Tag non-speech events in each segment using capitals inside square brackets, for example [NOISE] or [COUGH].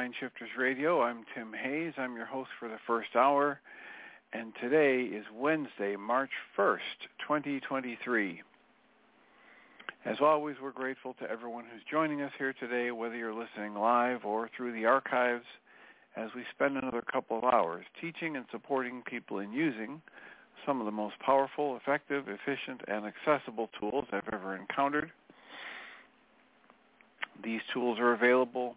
And Mind Shifters Radio. I'm Tim Hayes. I'm your host for the first hour. And today is Wednesday, March 1st, 2023. As always, we're grateful to everyone who's joining us here today, whether you're listening live or through the archives, as we spend another couple of hours teaching and supporting people in using some of the most powerful, effective, efficient, and accessible tools I've ever encountered. These tools are available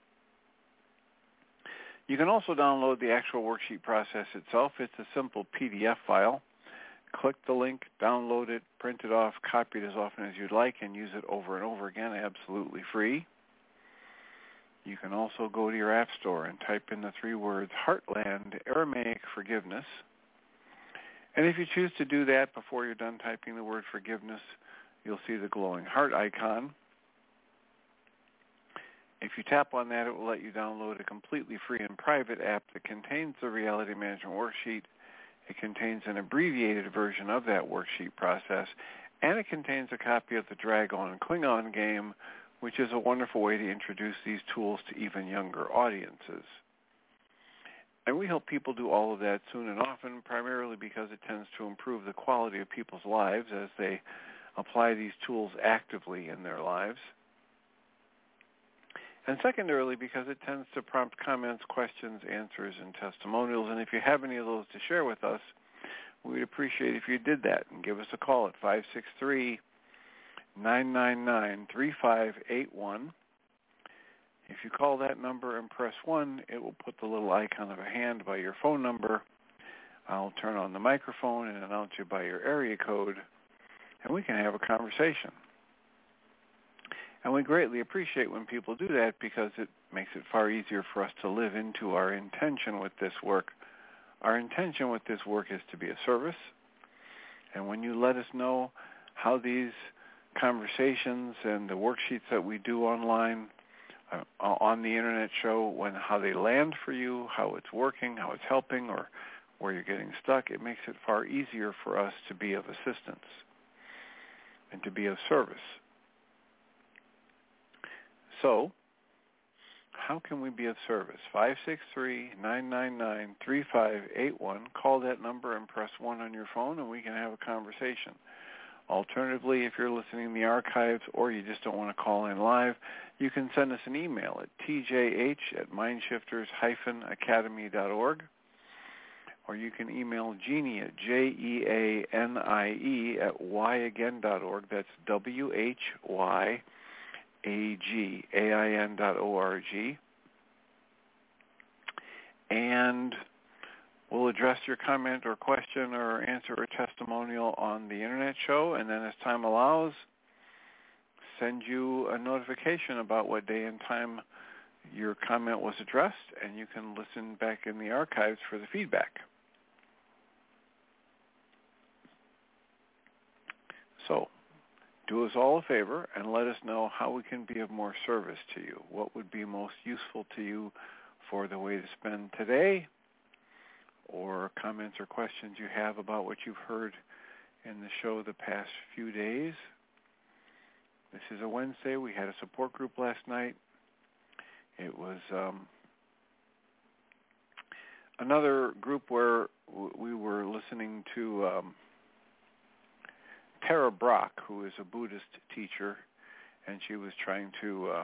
You can also download the actual worksheet process itself. It's a simple PDF file. Click the link, download it, print it off, copy it as often as you'd like, and use it over and over again absolutely free. You can also go to your app store and type in the three words Heartland Aramaic Forgiveness. And if you choose to do that before you're done typing the word forgiveness, you'll see the glowing heart icon. If you tap on that, it will let you download a completely free and private app that contains the Reality Management Worksheet. It contains an abbreviated version of that worksheet process, and it contains a copy of the Dragon Klingon game, which is a wonderful way to introduce these tools to even younger audiences. And we help people do all of that soon and often, primarily because it tends to improve the quality of people's lives as they apply these tools actively in their lives and secondarily because it tends to prompt comments, questions, answers, and testimonials. And if you have any of those to share with us, we'd appreciate if you did that and give us a call at 563-999-3581. If you call that number and press 1, it will put the little icon of a hand by your phone number. I'll turn on the microphone and announce you by your area code, and we can have a conversation. And we greatly appreciate when people do that because it makes it far easier for us to live into our intention with this work. Our intention with this work is to be a service. And when you let us know how these conversations and the worksheets that we do online uh, on the internet show when how they land for you, how it's working, how it's helping, or where you're getting stuck, it makes it far easier for us to be of assistance and to be of service. So, how can we be of service? 563-999-3581. Call that number and press 1 on your phone and we can have a conversation. Alternatively, if you're listening in the archives or you just don't want to call in live, you can send us an email at tjh at mindshifters-academy.org. or you can email Jeanie at J-E-A-N-I-E at whyagain.org. That's W-H-Y-A-G-A-I-N dot O-R-G. And we'll address your comment or question or answer or testimonial on the internet show. And then as time allows, send you a notification about what day and time your comment was addressed, and you can listen back in the archives for the feedback. So do us all a favor and let us know how we can be of more service to you. What would be most useful to you for the way to spend today or comments or questions you have about what you've heard in the show the past few days. This is a Wednesday. We had a support group last night. It was um, another group where we were listening to um, Tara Brach, who is a Buddhist teacher, and she was trying to, uh,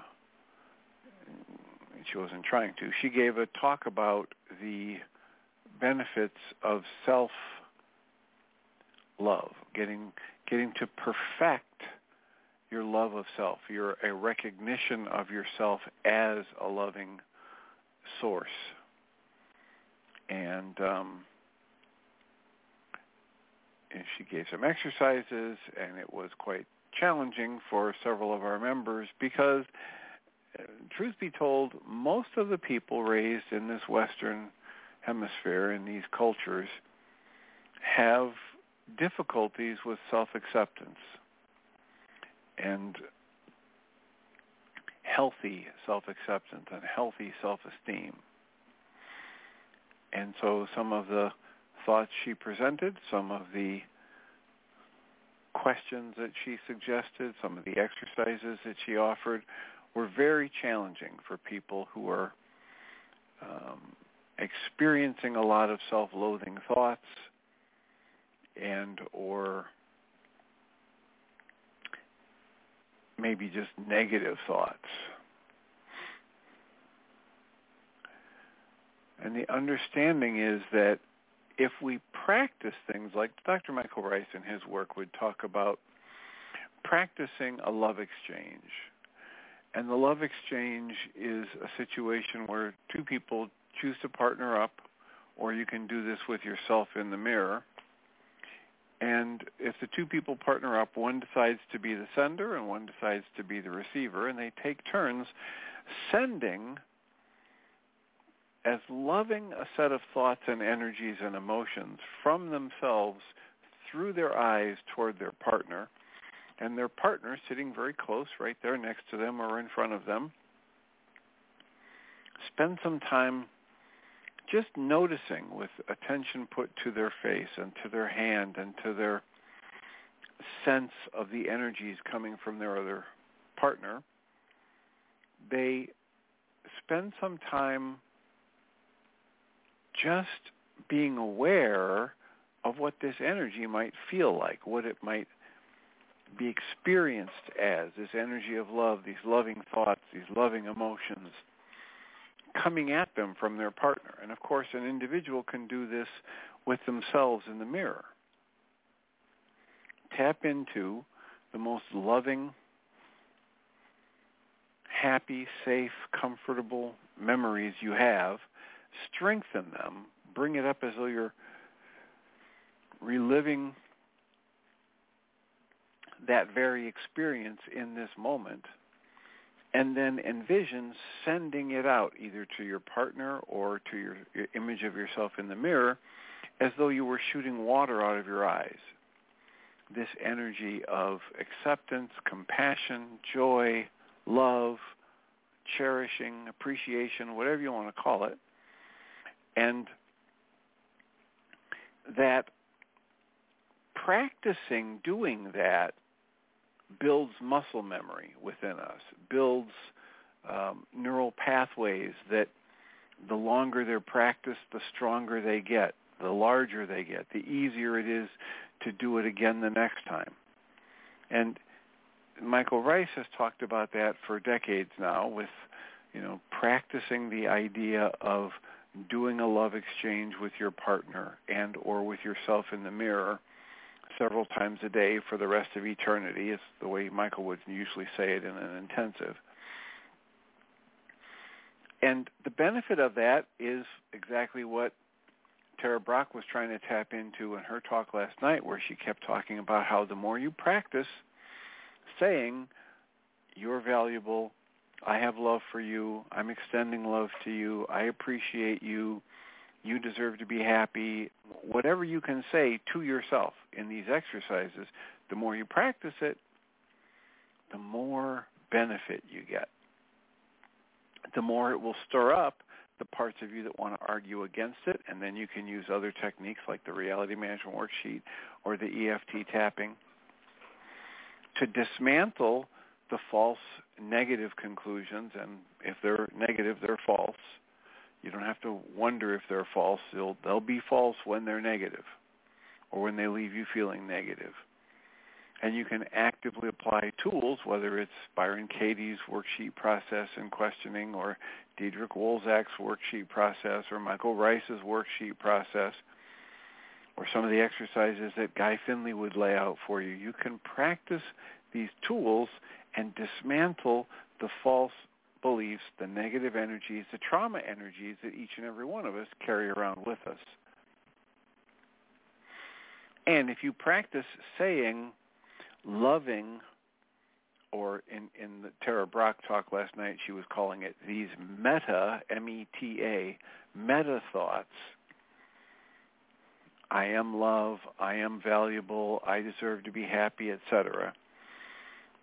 she wasn't trying to, she gave a talk about the benefits of self love, getting getting to perfect your love of self, your a recognition of yourself as a loving source. And um, and she gave some exercises, and it was quite challenging for several of our members because, uh, truth be told, most of the people raised in this Western hemisphere in these cultures have difficulties with self-acceptance and healthy self-acceptance and healthy self-esteem. And so some of the thoughts she presented, some of the questions that she suggested, some of the exercises that she offered were very challenging for people who are um, experiencing a lot of self-loathing thoughts and or maybe just negative thoughts. And the understanding is that if we practice things like Dr. Michael Ryce in his work would talk about practicing a love exchange. And the love exchange is a situation where two people choose to partner up, or you can do this with yourself in the mirror. And if the two people partner up, one decides to be the sender and one decides to be the receiver, and they take turns sending as loving a set of thoughts and energies and emotions from themselves through their eyes toward their partner, and their partner sitting very close right there next to them or in front of them. Spend some time just noticing with attention put to their face and to their hand and to their sense of the energies coming from their other partner, they spend some time just being aware of what this energy might feel like, what it might be experienced as, this energy of love, these loving thoughts, these loving emotions coming at them from their partner. And of course, an individual can do this with themselves in the mirror. Tap into the most loving, happy, safe, comfortable memories you have, strengthen them, bring it up as though you're reliving that very experience in this moment and then envision sending it out either to your partner or to your, your, image of yourself in the mirror as though you were shooting water out of your eyes. This energy of acceptance, compassion, joy, love, cherishing, appreciation, whatever you want to call it. And that practicing doing that builds muscle memory within us, builds um, neural pathways that the longer they're practiced, the stronger they get, the larger they get, the easier it is to do it again the next time. And Michael Ryce has talked about that for decades now with, you know, practicing the idea of doing a love exchange with your partner and or with yourself in the mirror several times a day for the rest of eternity is the way Michael would usually say it in an intensive. And the benefit of that is exactly what Tara Brach was trying to tap into in her talk last night where she kept talking about how the more you practice saying, you're valuable, I have love for you, I'm extending love to you, I appreciate you, you deserve to be happy, whatever you can say to yourself in these exercises, the more you practice it, the more benefit you get. The more it will stir up the parts of you that want to argue against it, and then you can use other techniques like the reality management worksheet or the EFT tapping to dismantle the false negative conclusions, and if they're negative, they're false. You don't have to wonder if they're false. They'll, they'll be false when they're negative or when they leave you feeling negative and you can actively apply tools, whether it's Byron Katie's worksheet process and questioning or Diederik Wolzak's worksheet process or Michael Ryce's worksheet process or some of the exercises that Guy Finley would lay out for you. You can practice these tools and dismantle the false beliefs, the negative energies, the trauma energies that each and every one of us carry around with us. And if you practice saying, loving, or in, in the Tara Brach talk last night, she was calling it these meta, M-E-T-A, meta thoughts. I am love, I am valuable, I deserve to be happy, etc.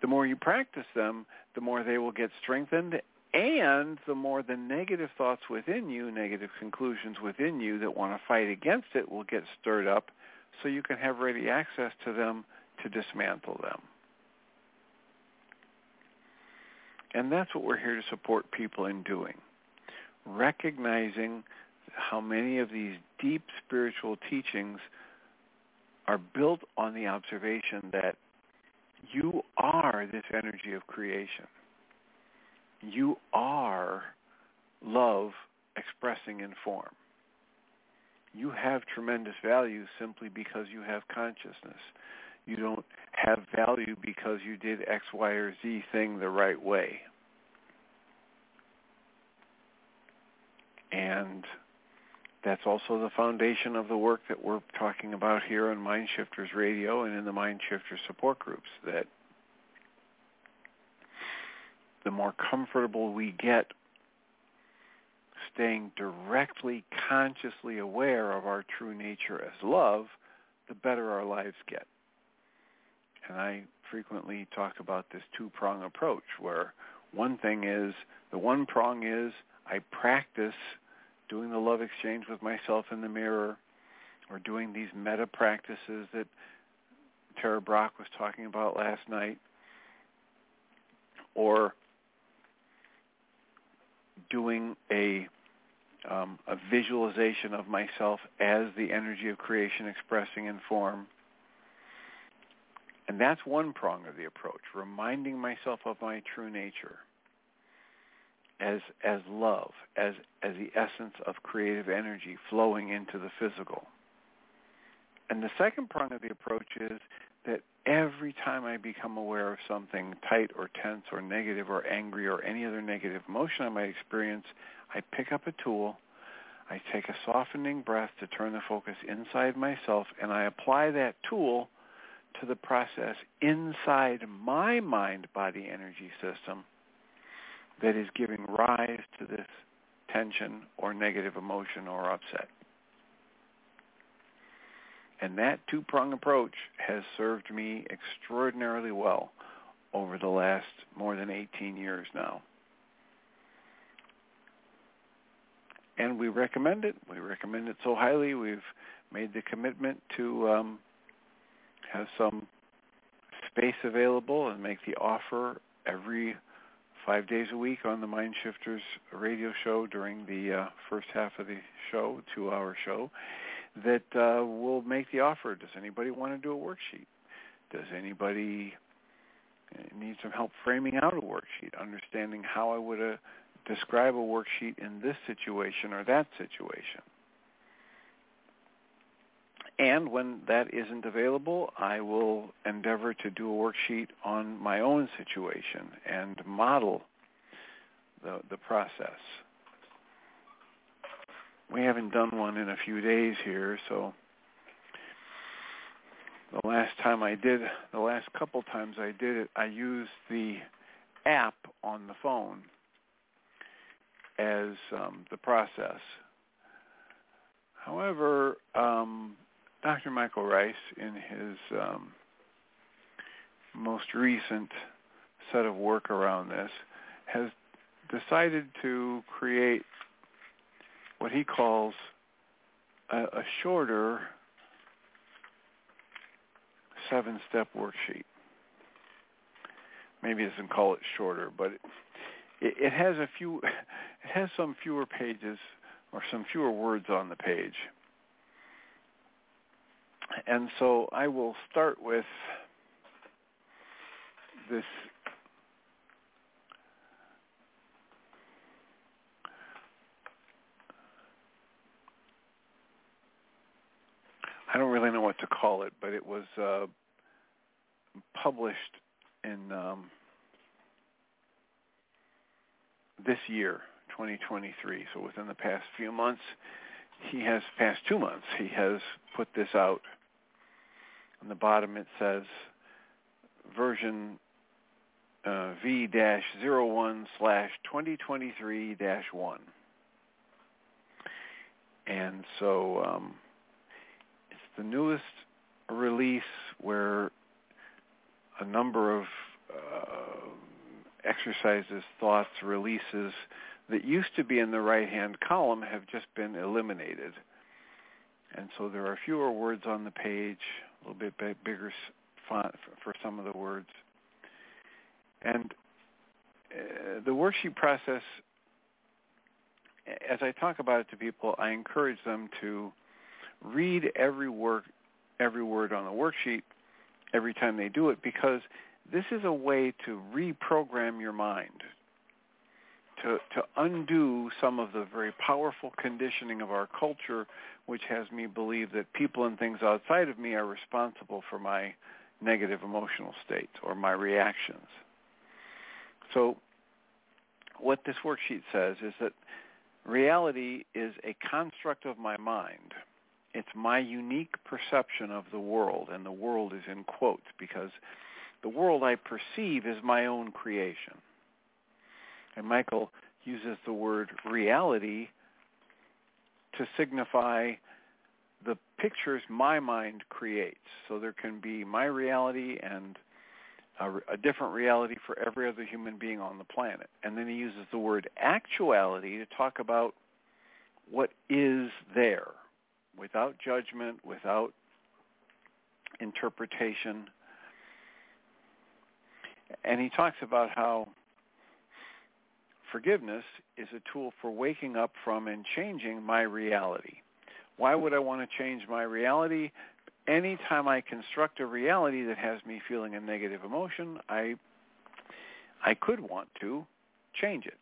The more you practice them, the more they will get strengthened and the more the negative thoughts within you, negative conclusions within you that want to fight against it will get stirred up so you can have ready access to them to dismantle them. And that's what we're here to support people in doing. Recognizing how many of these deep spiritual teachings are built on the observation that you are this energy of creation. You are love expressing in form. You have tremendous value simply because you have consciousness you don't have value because you did X, Y, or Z thing the right way. And that's also the foundation of the work that we're talking about here on Mind Shifters Radio and in the Mind Shifters support groups, that the more comfortable we get staying directly consciously aware of our true nature as love, the better our lives get. And I frequently talk about this two-prong approach where one thing is, the one prong is I practice doing the love exchange with myself in the mirror or doing these meta practices that Tara Brach was talking about last night or doing a um, a visualization of myself as the energy of creation expressing in form. And that's one prong of the approach, reminding myself of my true nature as as love, as as the essence of creative energy flowing into the physical. And the second prong of the approach is that every time I become aware of something tight or tense or negative or angry or any other negative emotion I might experience, I pick up a tool, I take a softening breath to turn the focus inside myself, and I apply that tool to the process inside my mind-body energy system that is giving rise to this tension or negative emotion or upset. And that two-prong approach has served me extraordinarily well over the last more than 18 years now. And we recommend it. We recommend it so highly. We've made the commitment to um, have some space available and make the offer every five days a week on the Mind Shifters radio show during the uh, first half of the show, two-hour show, that uh, will make the offer. Does anybody want to do a worksheet? Does anybody uh, need some help framing out a worksheet, understanding how I would uh, describe a worksheet in this situation or that situation. And when that isn't available, I will endeavor to do a worksheet on my own situation and model the, the process. We haven't done one in a few days here, so the last time I did, the last couple times I did it, I used the app on the phone as um, the process. However, um, Dr. Michael Ryce, in his um, most recent set of work around this, has decided to create what he calls a, a shorter seven-step worksheet. Maybe he doesn't call it shorter, but it, it, has a few, [LAUGHS] it has some fewer pages or some fewer words on the page. And so I will start with this I don't really know what to call it, but it was uh, published in um, this year, 2023. So within the past few months, he has past two months, he has put this out. On the bottom it says version uh, V-01 slash 2023-1. And so um, it's the newest release where a number of uh, exercises, thoughts, releases that used to be in the right-hand column have just been eliminated. And so there are fewer words on the page, a little bit bigger font for some of the words. And uh, the worksheet process, as I talk about it to people, I encourage them to read every word, every word on the worksheet every time they do it because this is a way to reprogram your mind, to, to undo some of the very powerful conditioning of our culture, which has me believe that people and things outside of me are responsible for my negative emotional states or my reactions. So what this worksheet says is that reality is a construct of my mind it's my unique perception of the world, and the world is in quotes because the world I perceive is my own creation. And Michael uses the word reality to signify the pictures my mind creates. So there can be my reality and a, a, different reality for every other human being on the planet. And then he uses the word actuality to talk about what is there without judgment, without interpretation. And he talks about how forgiveness is a tool for waking up from and changing my reality. Why would I want to change my reality? Anytime I construct a reality that has me feeling a negative emotion, I I could want to change it,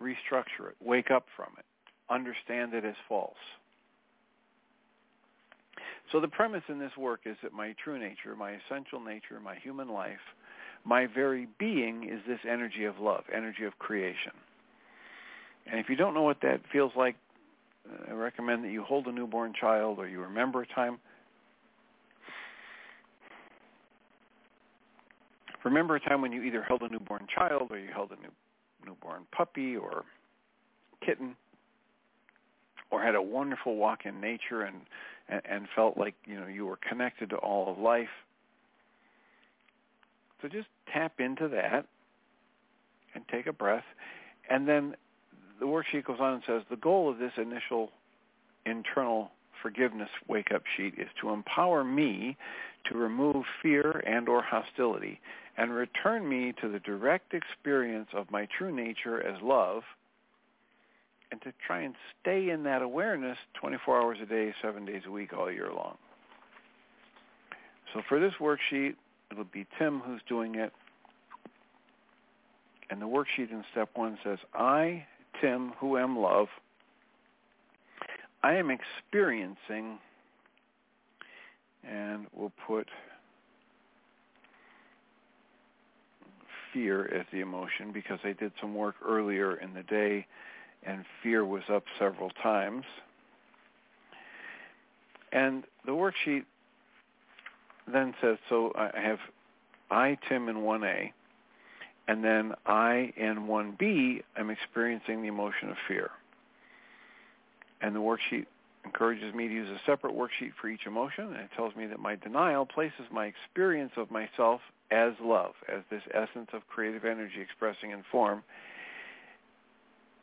restructure it, wake up from it, understand it as false. So the premise in this work is that my true nature, my essential nature, my human life, my very being is this energy of love, energy of creation. And if you don't know what that feels like, uh, I recommend that you hold a newborn child or you remember a time. Remember a time when you either held a newborn child or you held a new, newborn puppy or kitten or had a wonderful walk in nature and and, and felt like you know you were connected to all of life. So just tap into that and take a breath, and then the worksheet goes on and says the goal of this initial internal forgiveness wake-up sheet is to empower me to remove fear and or hostility and return me to the direct experience of my true nature as love and to try and stay in that awareness 24 hours a day, seven days a week, all year long. So for this worksheet, it'll be Tim who's doing it. And the worksheet in step one says, I, Tim, who am love, I am experiencing, and we'll put fear as the emotion because I did some work earlier in the day and fear was up several times. And the worksheet then says, so I have I, Tim, in 1A, and then I, in 1B, am experiencing the emotion of fear. And the worksheet encourages me to use a separate worksheet for each emotion, and it tells me that my denial places my experience of myself as love, as this essence of creative energy expressing in form.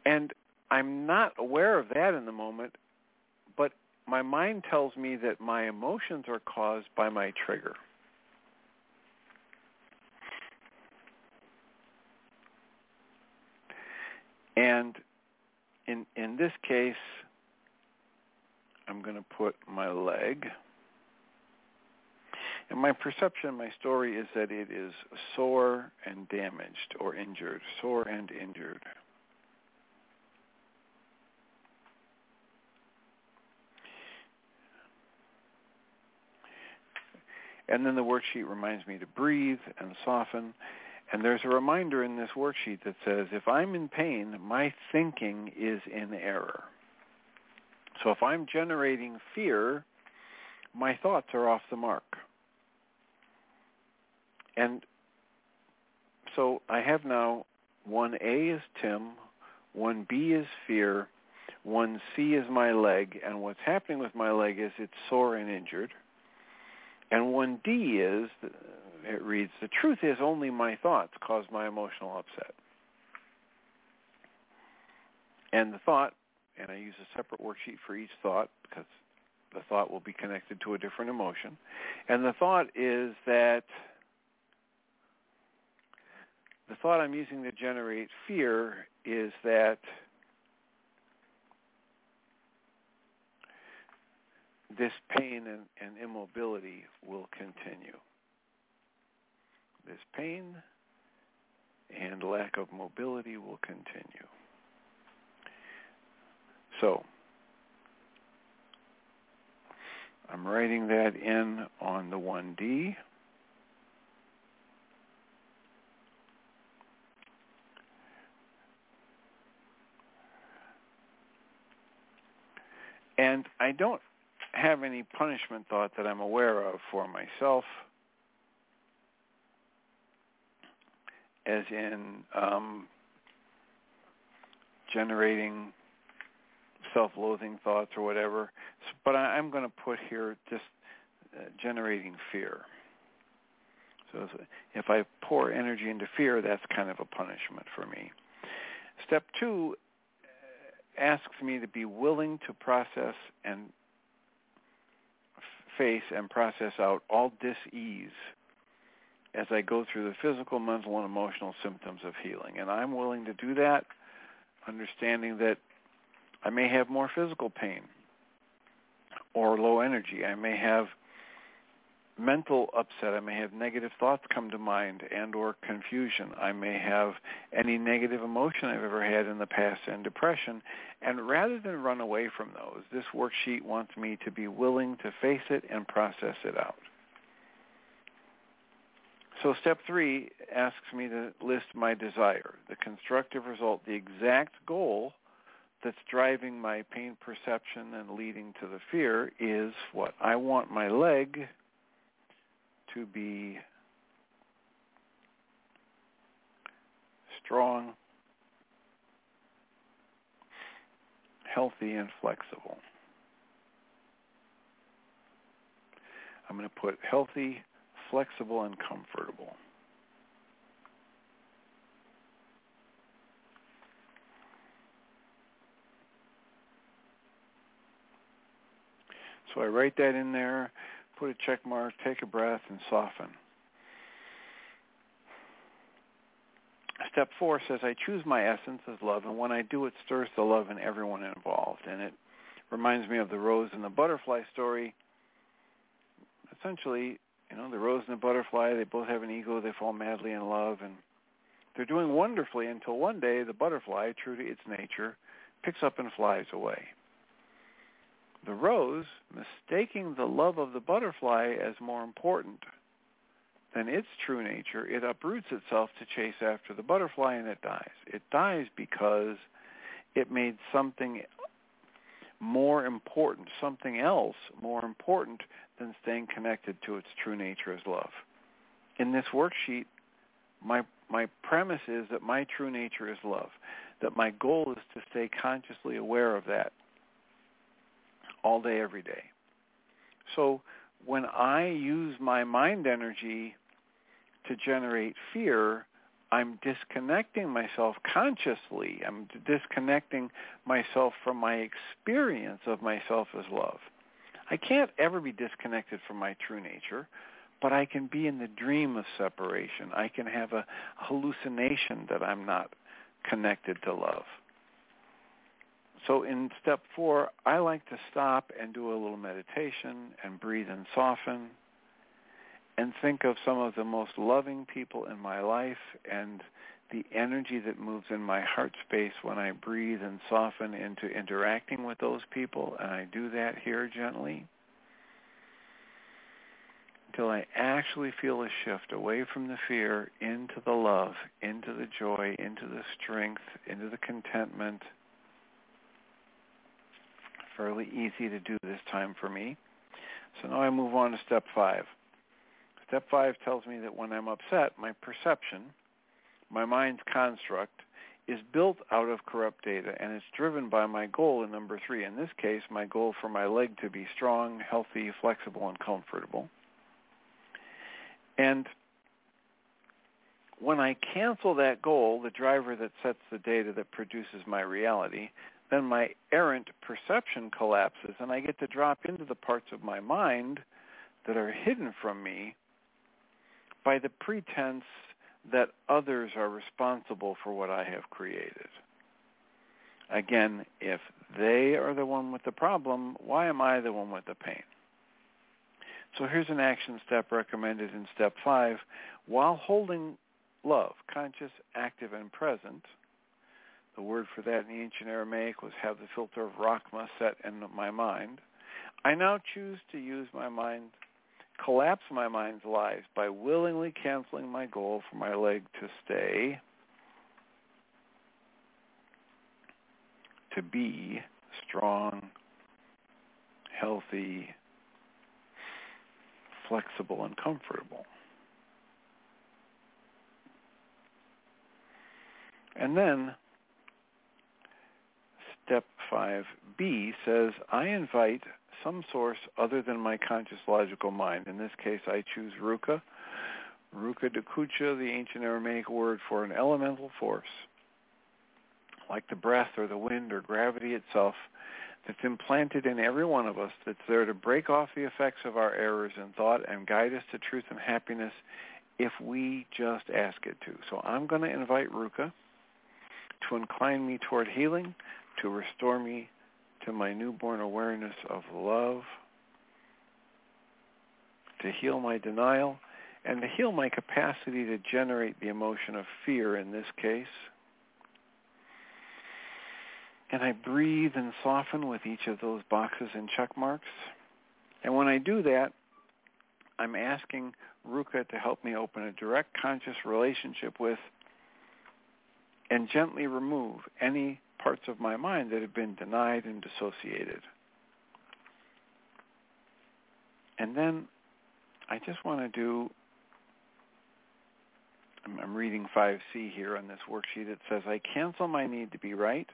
And I'm not aware of that in the moment, my mind tells me that my emotions are caused by my trigger. And in in this case, I'm going to put my leg. And my perception, my story is that it is sore and damaged or injured, sore and injured. And then the worksheet reminds me to breathe and soften. And there's a reminder in this worksheet that says, if I'm in pain, my thinking is in error. So if I'm generating fear, my thoughts are off the mark. And so I have now 1A is Tim, 1B is fear, 1C is my leg, and what's happening with my leg is it's sore and injured. And 1D is, uh, it reads, the truth is only my thoughts cause my emotional upset. And the thought, and I use a separate worksheet for each thought because the thought will be connected to a different emotion. And the thought is that the thought I'm using to generate fear is that this pain and, and immobility will continue. This pain and lack of mobility will continue. So I'm writing that in on the 1D. And I don't have any punishment thought that I'm aware of for myself, as in um, generating self-loathing thoughts or whatever. But I, am going to put here just uh, generating fear. So if I pour energy into fear, that's kind of a punishment for me. Step two uh, asks me to be willing to process and face and process out all dis-ease as I go through the physical, mental, and emotional symptoms of healing. And I'm willing to do that, understanding that I may have more physical pain or low energy. I may have mental upset. I may have negative thoughts come to mind and or confusion. I may have any negative emotion I've ever had in the past and depression. And rather than run away from those, this worksheet wants me to be willing to face it and process it out. So step three asks me to list my desire, the constructive result, the exact goal that's driving my pain perception and leading to the fear is what? I want my leg to be strong, healthy, and flexible. I'm going to put healthy, flexible, and comfortable. So I write that in there put a check mark, take a breath, and soften. Step four says, I choose my essence as love, and when I do, it stirs the love in everyone involved. And it reminds me of the rose and the butterfly story. Essentially, you know, the rose and the butterfly, they both have an ego, they fall madly in love, and They're doing wonderfully until one day the butterfly, true to its nature, picks up and flies away. The rose, mistaking the love of the butterfly as more important than its true nature, it uproots itself to chase after the butterfly and it dies. It dies because it made something more important, something else more important than staying connected to its true nature as love. In this worksheet, my my premise is that my true nature is love, that my goal is to stay consciously aware of that all day, every day. So when I use my mind energy to generate fear, I'm disconnecting myself consciously. I'm disconnecting myself from my experience of myself as love. I can't ever be disconnected from my true nature, but I can be in the dream of separation. I can have a hallucination that I'm not connected to love. So in step four, I like to stop and do a little meditation and breathe and soften and think of some of the most loving people in my life and the energy that moves in my heart space when I breathe and soften into interacting with those people. And I do that here gently until I actually feel a shift away from the fear into the love, into the joy, into the strength, into the contentment. Fairly easy to do this time for me. So now I move on to step five. Step five tells me that when I'm upset, my perception, my mind's construct, is built out of corrupt data and it's driven by my goal in number three. In this case, my goal for my leg to be strong, healthy, flexible, and comfortable. And when I cancel that goal, the driver that sets the data that produces my reality, then my errant perception collapses and I get to drop into the parts of my mind that are hidden from me by the pretense that others are responsible for what I have created. Again, if they are the one with the problem, why am I the one with the pain? So here's an action step recommended in step five. While holding love, conscious, active, and present, the word for that in the ancient Aramaic was have the filter of Rachma set in my mind. I now choose to use my mind collapse my mind's lies by willingly canceling my goal for my leg to stay, to be strong, healthy, flexible, and comfortable. And then step 5b says, I invite some source other than my conscious logical mind. In this case, I choose Ruka. Ruka Dakucha, the ancient Aramaic word for an elemental force, like the breath or the wind or gravity itself, that's implanted in every one of us that's there to break off the effects of our errors in thought and guide us to truth and happiness if we just ask it to. So I'm going to invite Ruka to incline me toward healing, to restore me to my newborn awareness of love, to heal my denial, and to heal my capacity to generate the emotion of fear in this case. And I breathe and soften with each of those boxes and check marks. And when I do that, I'm asking Ruka to help me open a direct conscious relationship with and gently remove any parts of my mind that have been denied and dissociated. And then I just want to do, I'm reading 5C here on this worksheet. It says, I cancel my need to be right.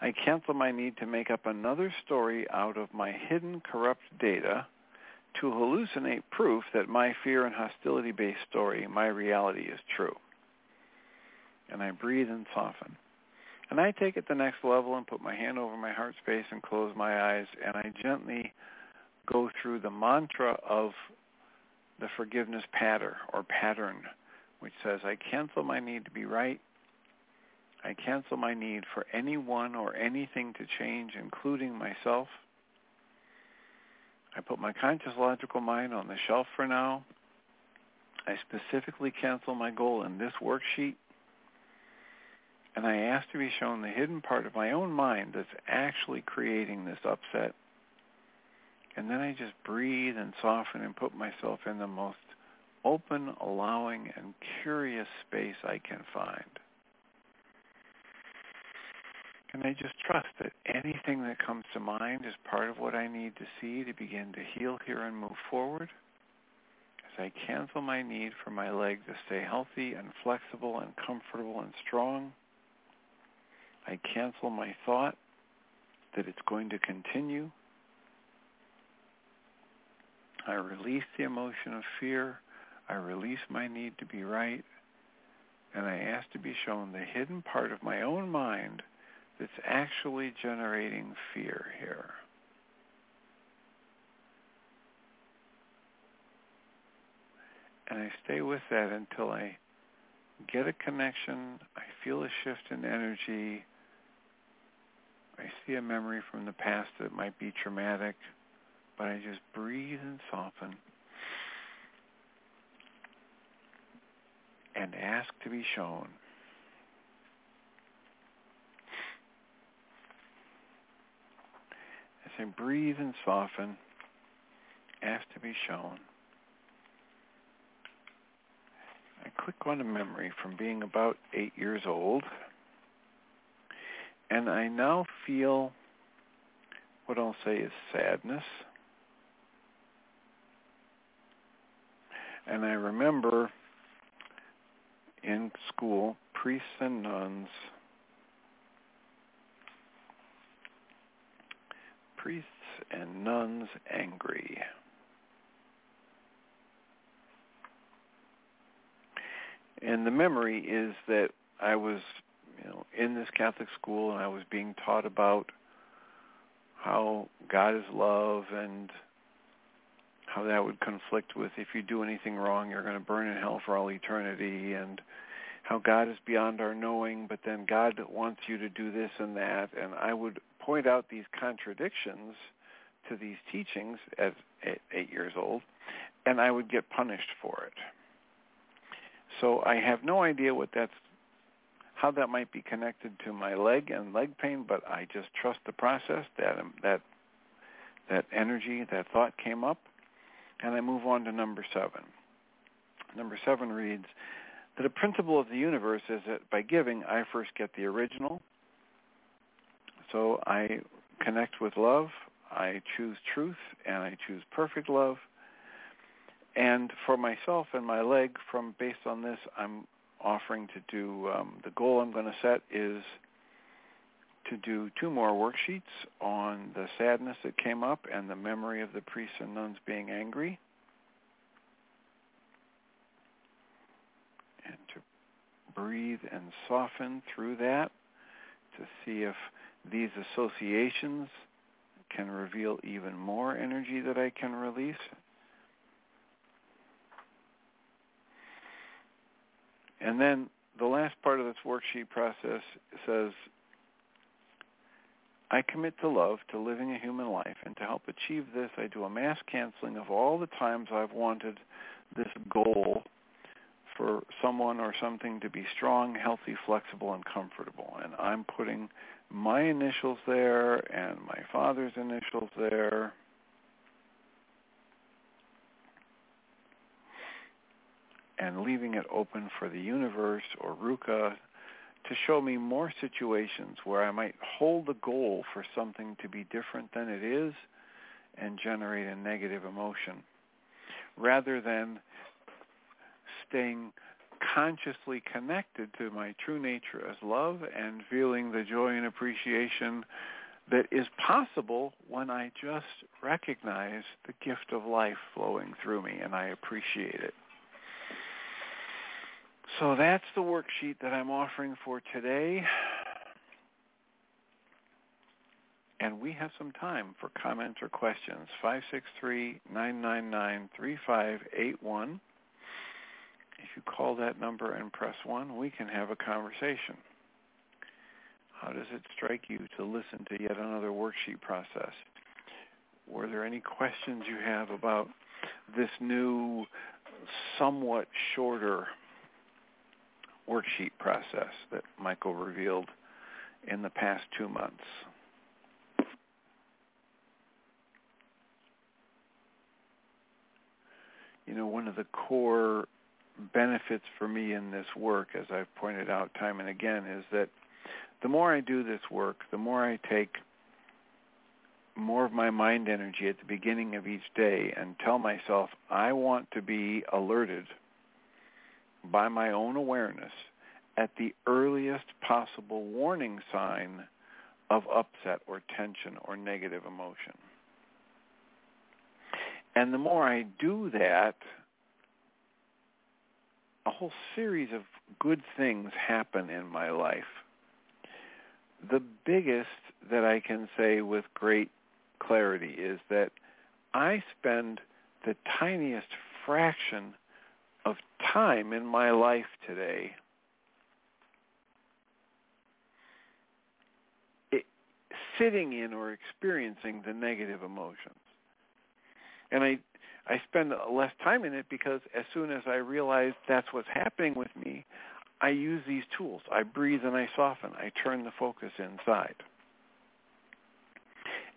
I cancel my need to make up another story out of my hidden corrupt data to hallucinate proof that my fear and hostility-based story, my reality, is true. And I breathe and soften. And I take it the next level and put my hand over my heart space and close my eyes and I gently go through the mantra of the forgiveness pattern or pattern, which says, I cancel my need to be right. I cancel my need for anyone or anything to change, including myself. I put my conscious logical mind on the shelf for now. I specifically cancel my goal in this worksheet And I ask to be shown the hidden part of my own mind that's actually creating this upset. And then I just breathe and soften and put myself in the most open, allowing, and curious space I can find. And I just trust that anything that comes to mind is part of what I need to see to begin to heal here and move forward. As I cancel my need for my leg to stay healthy and flexible and comfortable and strong, I cancel my thought that it's going to continue. I release the emotion of fear. I release my need to be right. And I ask to be shown the hidden part of my own mind that's actually generating fear here. And I stay with that until I get a connection, I feel a shift in energy, I see a memory from the past that might be traumatic, but I just breathe and soften and ask to be shown. I breathe and soften, ask to be shown. I click on a memory from being about eight years old and I now feel what I'll say is sadness. And I remember in school, priests and nuns, priests and nuns angry. And the memory is that I was you know, in this Catholic school, and I was being taught about how God is love and how that would conflict with if you do anything wrong, you're going to burn in hell for all eternity, and how God is beyond our knowing, but then God wants you to do this and that. And I would point out these contradictions to these teachings at eight years old, and I would get punished for it. So I have no idea what that's how that might be connected to my leg and leg pain, but I just trust the process that um, that that energy, that thought came up, and I move on to number seven. Number seven reads that a principle of the universe is that by giving, I first get the original. So I connect with love, I choose truth, and I choose perfect love. And for myself and my leg, from based on this, I'm offering to do, um, the goal I'm going to set is to do two more worksheets on the sadness that came up and the memory of the priests and nuns being angry. And to breathe and soften through that to see if these associations can reveal even more energy that I can release And then the last part of this worksheet process says, I commit to love, to living a human life, and to help achieve this, I do a mass canceling of all the times I've wanted this goal for someone or something to be strong, healthy, flexible, and comfortable. And I'm putting my initials there and my father's initials there and leaving it open for the universe or Ruka to show me more situations where I might hold the goal for something to be different than it is and generate a negative emotion rather than staying consciously connected to my true nature as love and feeling the joy and appreciation that is possible when I just recognize the gift of life flowing through me and I appreciate it. So that's the worksheet that I'm offering for today. And we have some time for comments or questions. 563-999-3581. If you call that number and press 1, we can have a conversation. How does it strike you to listen to yet another worksheet process? Were there any questions you have about this new, somewhat shorter worksheet process that Michael revealed in the past two months. You know, one of the core benefits for me in this work, as I've pointed out time and again, is that the more I do this work, the more I take more of my mind energy at the beginning of each day and tell myself I want to be alerted by my own awareness at the earliest possible warning sign of upset or tension or negative emotion. And the more I do that, a whole series of good things happen in my life. The biggest that I can say with great clarity is that I spend the tiniest fraction of time in my life today it, sitting in or experiencing the negative emotions. And I I spend less time in it because as soon as I realize that's what's happening with me, I use these tools. I breathe and I soften. I turn the focus inside.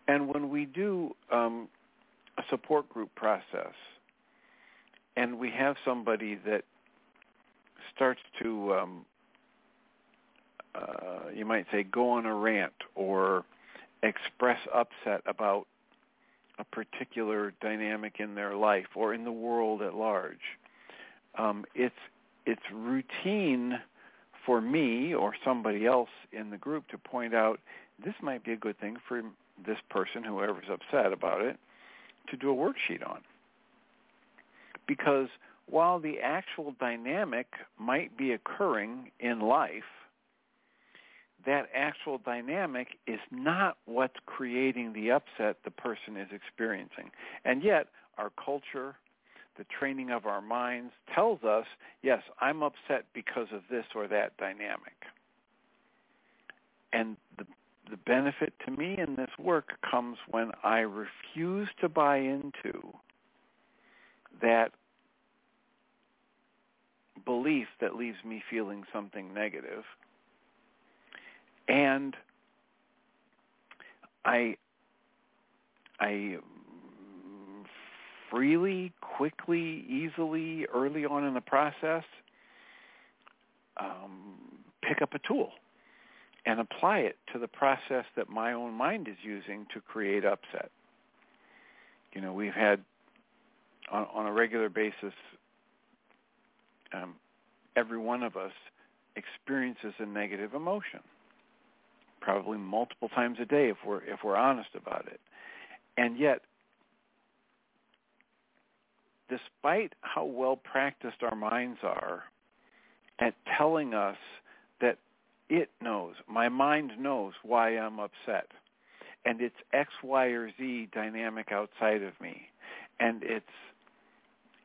And when we do um, a support group process, and we have somebody that starts to, um, uh, you might say, go on a rant or express upset about a particular dynamic in their life or in the world at large, um, it's it's routine for me or somebody else in the group to point out this might be a good thing for this person, whoever's upset about it, to do a worksheet on. Because while the actual dynamic might be occurring in life, that actual dynamic is not what's creating the upset the person is experiencing. And yet, our culture, the training of our minds tells us, yes, I'm upset because of this or that dynamic. And the the benefit to me in this work comes when I refuse to buy into that belief that leaves me feeling something negative and I I freely, quickly, easily, early on in the process, um, pick up a tool and apply it to the process that my own mind is using to create upset. You know, we've had on, on a regular basis, um, every one of us experiences a negative emotion, probably multiple times a day if we're if we're honest about it. And yet, despite how well practiced our minds are at telling us that it knows, my mind knows why I'm upset. And it's X, Y, or Z dynamic outside of me. And it's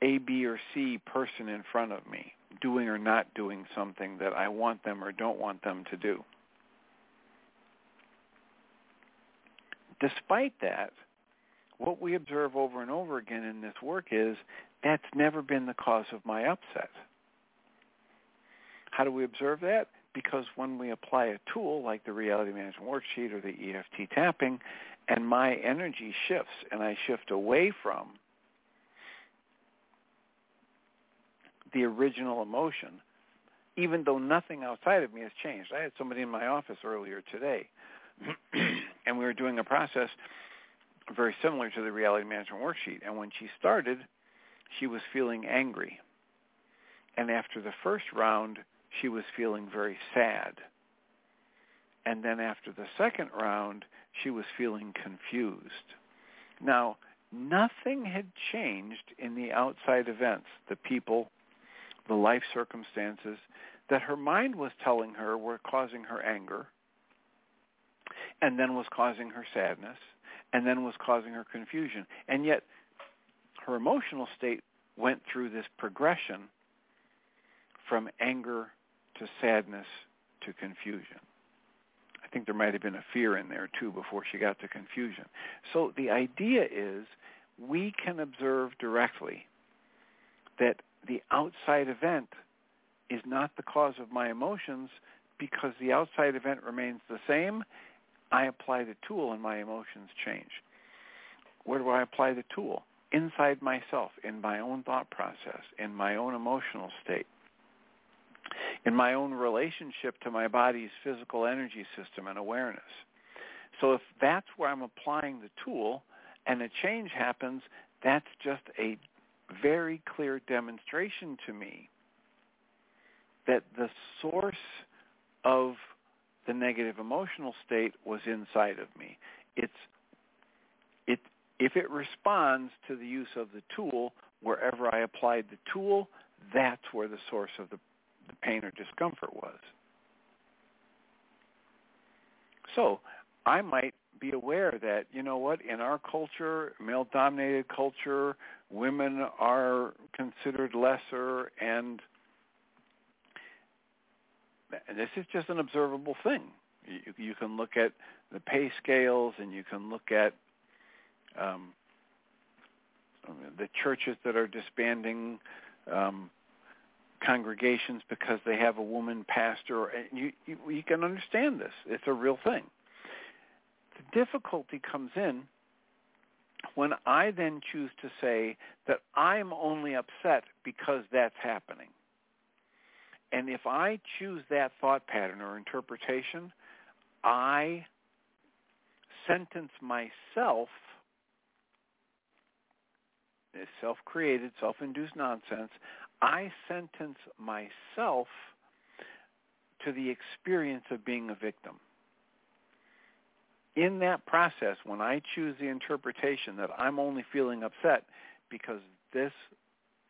A, B, or C person in front of me doing or not doing something that I want them or don't want them to do. Despite that, what we observe over and over again in this work is that's never been the cause of my upset. How do we observe that? because when we apply a tool like the reality management worksheet or the EFT tapping and my energy shifts and I shift away from the original emotion, even though nothing outside of me has changed. I had somebody in my office earlier today [CLEARS THROAT] and we were doing a process very similar to the reality management worksheet. And when she started, she was feeling angry. And after the first round, she was feeling very sad. And then after the second round, she was feeling confused. Now, nothing had changed in the outside events, the people, the life circumstances that her mind was telling her were causing her anger, and then was causing her sadness, and then was causing her confusion. And yet, her emotional state went through this progression from anger to sadness to confusion. I think there might have been a fear in there too before she got to confusion. So the idea is we can observe directly that the outside event is not the cause of my emotions because the outside event remains the same. I apply the tool and my emotions change. Where do I apply the tool? Inside myself, in my own thought process, in my own emotional state, in my own relationship to my body's physical energy system and awareness. So if that's where I'm applying the tool and a change happens, that's just a very clear demonstration to me that the source of the negative emotional state was inside of me. It's it if it responds to the use of the tool, wherever I applied the tool, that's where the source of the, the pain or discomfort was. So I might be aware that, you know what, in our culture, male-dominated culture, women are considered lesser and and this is just an observable thing. You, you can look at the pay scales and you can look at um, the churches that are disbanding um, congregations because they have a woman pastor. And you, you, you can understand this. It's a real thing. The difficulty comes in when I then choose to say that I'm only upset because that's happening. And if I choose that thought pattern or interpretation, I sentence myself this self-created, self-induced nonsense, I sentence myself to the experience of being a victim in that process, when I choose the interpretation that I'm only feeling upset because this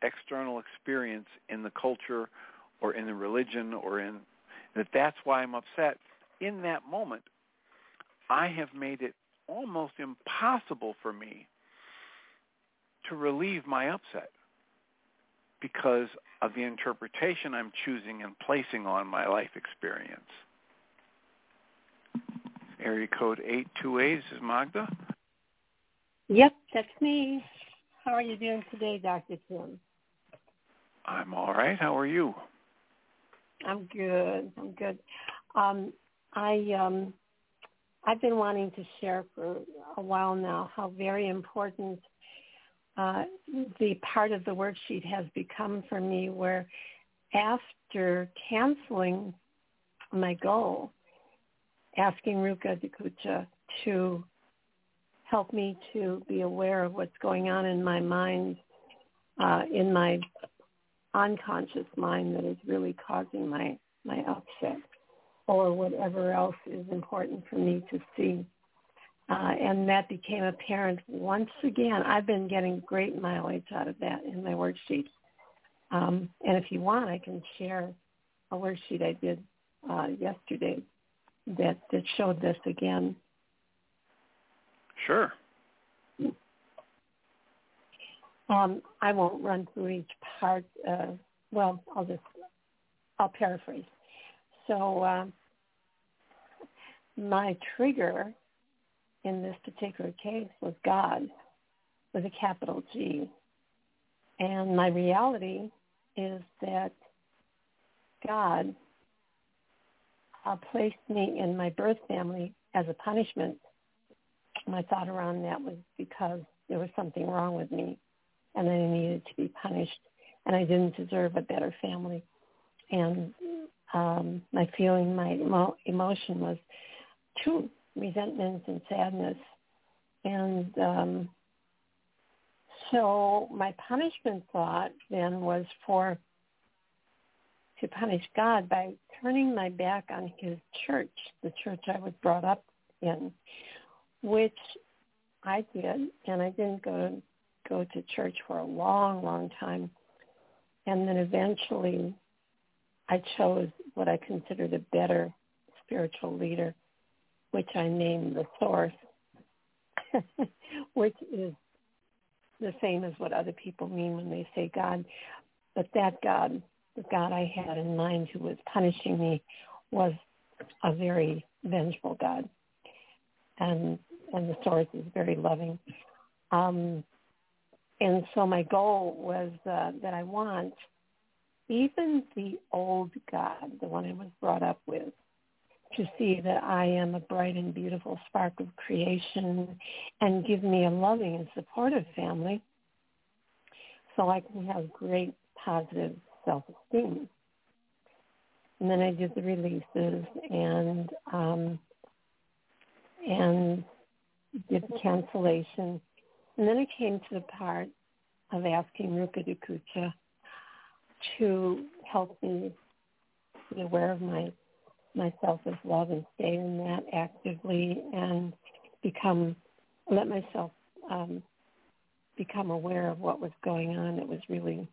external experience in the culture or in the religion or in that that's why I'm upset, in that moment, I have made it almost impossible for me to relieve my upset because of the interpretation I'm choosing and placing on my life experience. Area code 828 this is Magda. Yep, that's me. How are you doing today, Dr. Tim? I'm all right. How are you? I'm good. I'm good. Um, I um, I've been wanting to share for a while now how very important uh, the part of the worksheet has become for me. Where after canceling my goal, asking Ruka Dakucha to help me to be aware of what's going on in my mind, uh, in my unconscious mind that is really causing my, my upset or whatever else is important for me to see. Uh, and that became apparent once again. I've been getting great mileage out of that in my worksheet. Um, and if you want, I can share a worksheet I did uh, yesterday that that showed this again. Sure. Um, I won't run through each part. Uh, well, I'll just I'll paraphrase. So uh, my trigger in this particular case was God with a capital G, and my reality is that God uh, placed me in my birth family as a punishment. My thought around that was because there was something wrong with me and I needed to be punished and I didn't deserve a better family. And um, my feeling, my emo- emotion was true resentment and sadness. And um, so my punishment thought then was for to punish God by turning my back on his church, the church I was brought up in, which I did, and I didn't go to go to church for a long, long time. And then eventually I chose what I considered a better spiritual leader, which I named the source, [LAUGHS] which is the same as what other people mean when they say God. But that God the God I had in mind who was punishing me was a very vengeful God. And and the source is very loving. Um, and so my goal was uh, that I want even the old God, the one I was brought up with, to see that I am a bright and beautiful spark of creation and give me a loving and supportive family so I can have great positive self-esteem. And then I did the releases and um, and did the cancellation. And then I came to the part of asking Rupa Dakucha to help me be aware of my myself as love and stay in that actively and become let myself um, become aware of what was going on that was really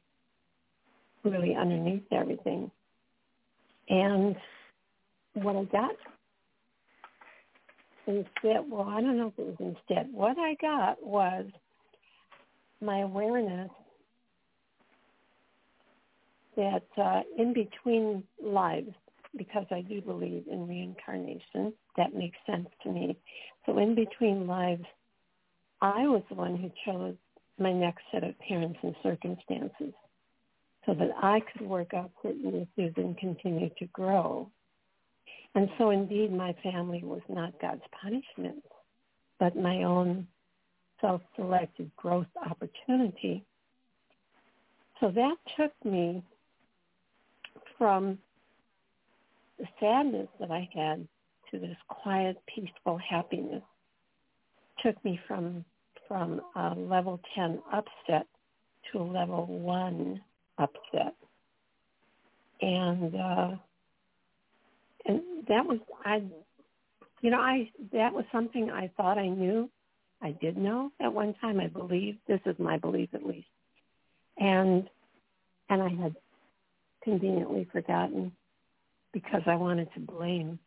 really underneath everything. And what I got instead, well, I don't know if it was instead. What I got was my awareness that uh, in between lives, because I do believe in reincarnation, that makes sense to me. So in between lives, I was the one who chose my next set of parents and circumstances so that I could work out certain issues and continue to grow. And so indeed my family was not God's punishment, but my own self-selected growth opportunity. So that took me from the sadness that I had to this quiet, peaceful happiness. Took me from from a level 10 upset to a level 1 upset. And uh and that was I you know, I that was something I thought I knew. I did know at one time. I believe this is my belief at least. And and I had conveniently forgotten because I wanted to blame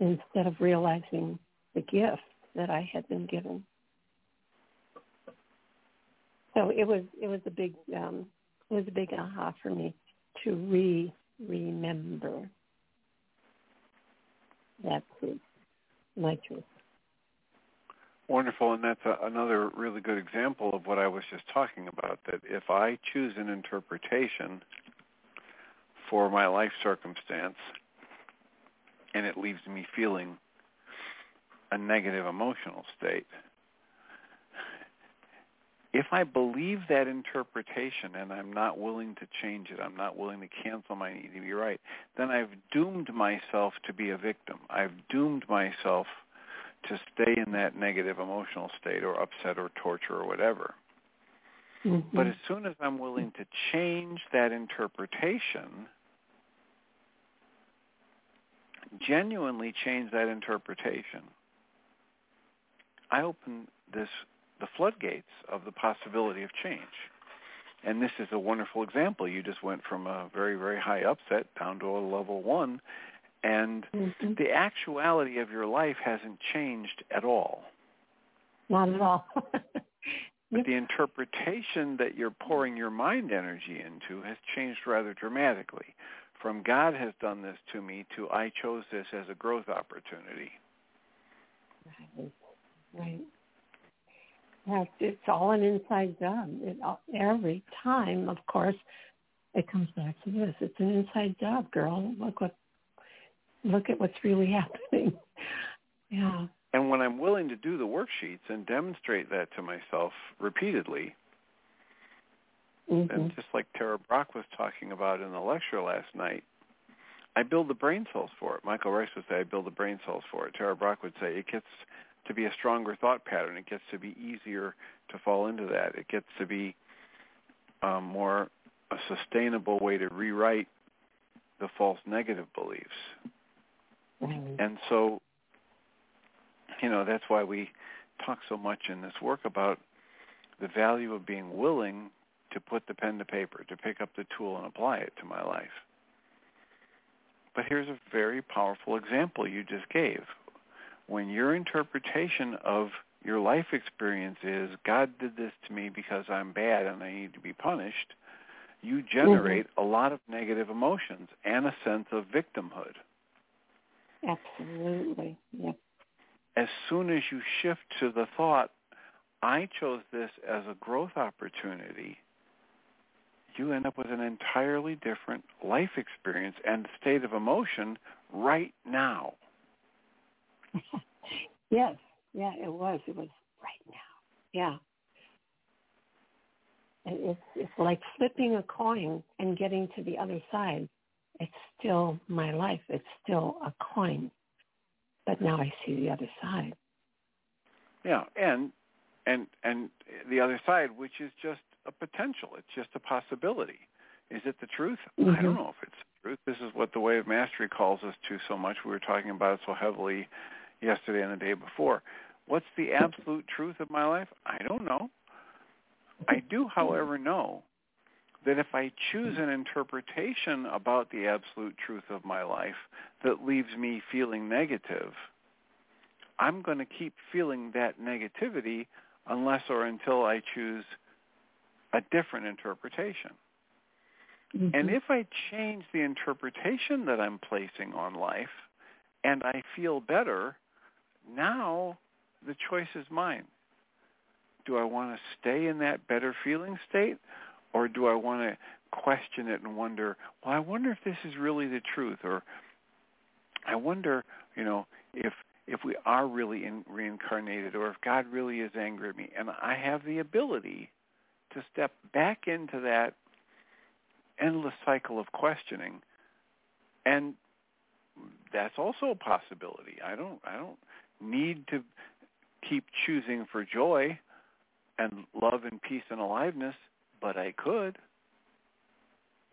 instead of realizing the gift that I had been given. So it was it was a big um, it was a big aha for me to re remember that truth, my truth. Wonderful, and that's a, another really good example of what I was just talking about. That if I choose an interpretation for my life circumstance, and it leaves me feeling a negative emotional state, if I believe that interpretation and I'm not willing to change it, I'm not willing to cancel my need to be right, then I've doomed myself to be a victim. I've doomed myself to stay in that negative emotional state or upset or torture or whatever. Mm-hmm. But as soon as I'm willing to change that interpretation, genuinely change that interpretation, I open this the floodgates of the possibility of change. And this is a wonderful example. You just went from a very, very high upset down to a level one, and mm-hmm. the actuality of your life hasn't changed at all. Not at all. [LAUGHS] but the interpretation that you're pouring your mind energy into has changed rather dramatically. From God has done this to me to I chose this as a growth opportunity. Right. Right. Yes, it's all an inside job. It, every time, of course, it comes back to this. It's an inside job, girl. Look what, look at what's really [LAUGHS] happening. Yeah. And when I'm willing to do the worksheets and demonstrate that to myself repeatedly, mm-hmm. and just like Tara Brach was talking about in the lecture last night, I build the brain cells for it. Michael Ryce would say I build the brain cells for it. Tara Brach would say it gets to be a stronger thought pattern. It gets to be easier to fall into that. It gets to be um, more a sustainable way to rewrite the false negative beliefs. Mm-hmm. And so, you know, that's why we talk so much in this work about the value of being willing to put the pen to paper, to pick up the tool and apply it to my life. But here's a very powerful example you just gave when your interpretation of your life experience is God did this to me because I'm bad and I need to be punished, you generate mm-hmm. a lot of negative emotions and a sense of victimhood. Absolutely. Yep. As soon as you shift to the thought, I chose this as a growth opportunity, you end up with an entirely different life experience and state of emotion right now. [LAUGHS] yes, yeah, it was. It was right now. Yeah. It's it's like flipping a coin and getting to the other side. It's still my life. It's still a coin, but now I see the other side. Yeah, and and and the other side, which is just a potential. It's just a possibility. Is it the truth? Mm-hmm. I don't know if it's the truth. This is what the way of mastery calls us to so much. We were talking about it so heavily yesterday and the day before. What's the absolute truth of my life? I don't know. I do, however, know that if I choose an interpretation about the absolute truth of my life that leaves me feeling negative, I'm going to keep feeling that negativity unless or until I choose a different interpretation. Mm-hmm. And if I change the interpretation that I'm placing on life and I feel better, now the choice is mine. Do I want to stay in that better feeling state or do I want to question it and wonder, well, I wonder if this is really the truth or I wonder, you know, if if we are really in, reincarnated or if God really is angry at me. And I have the ability to step back into that endless cycle of questioning. And that's also a possibility. I don't I don't need to keep choosing for joy and love and peace and aliveness, but I could.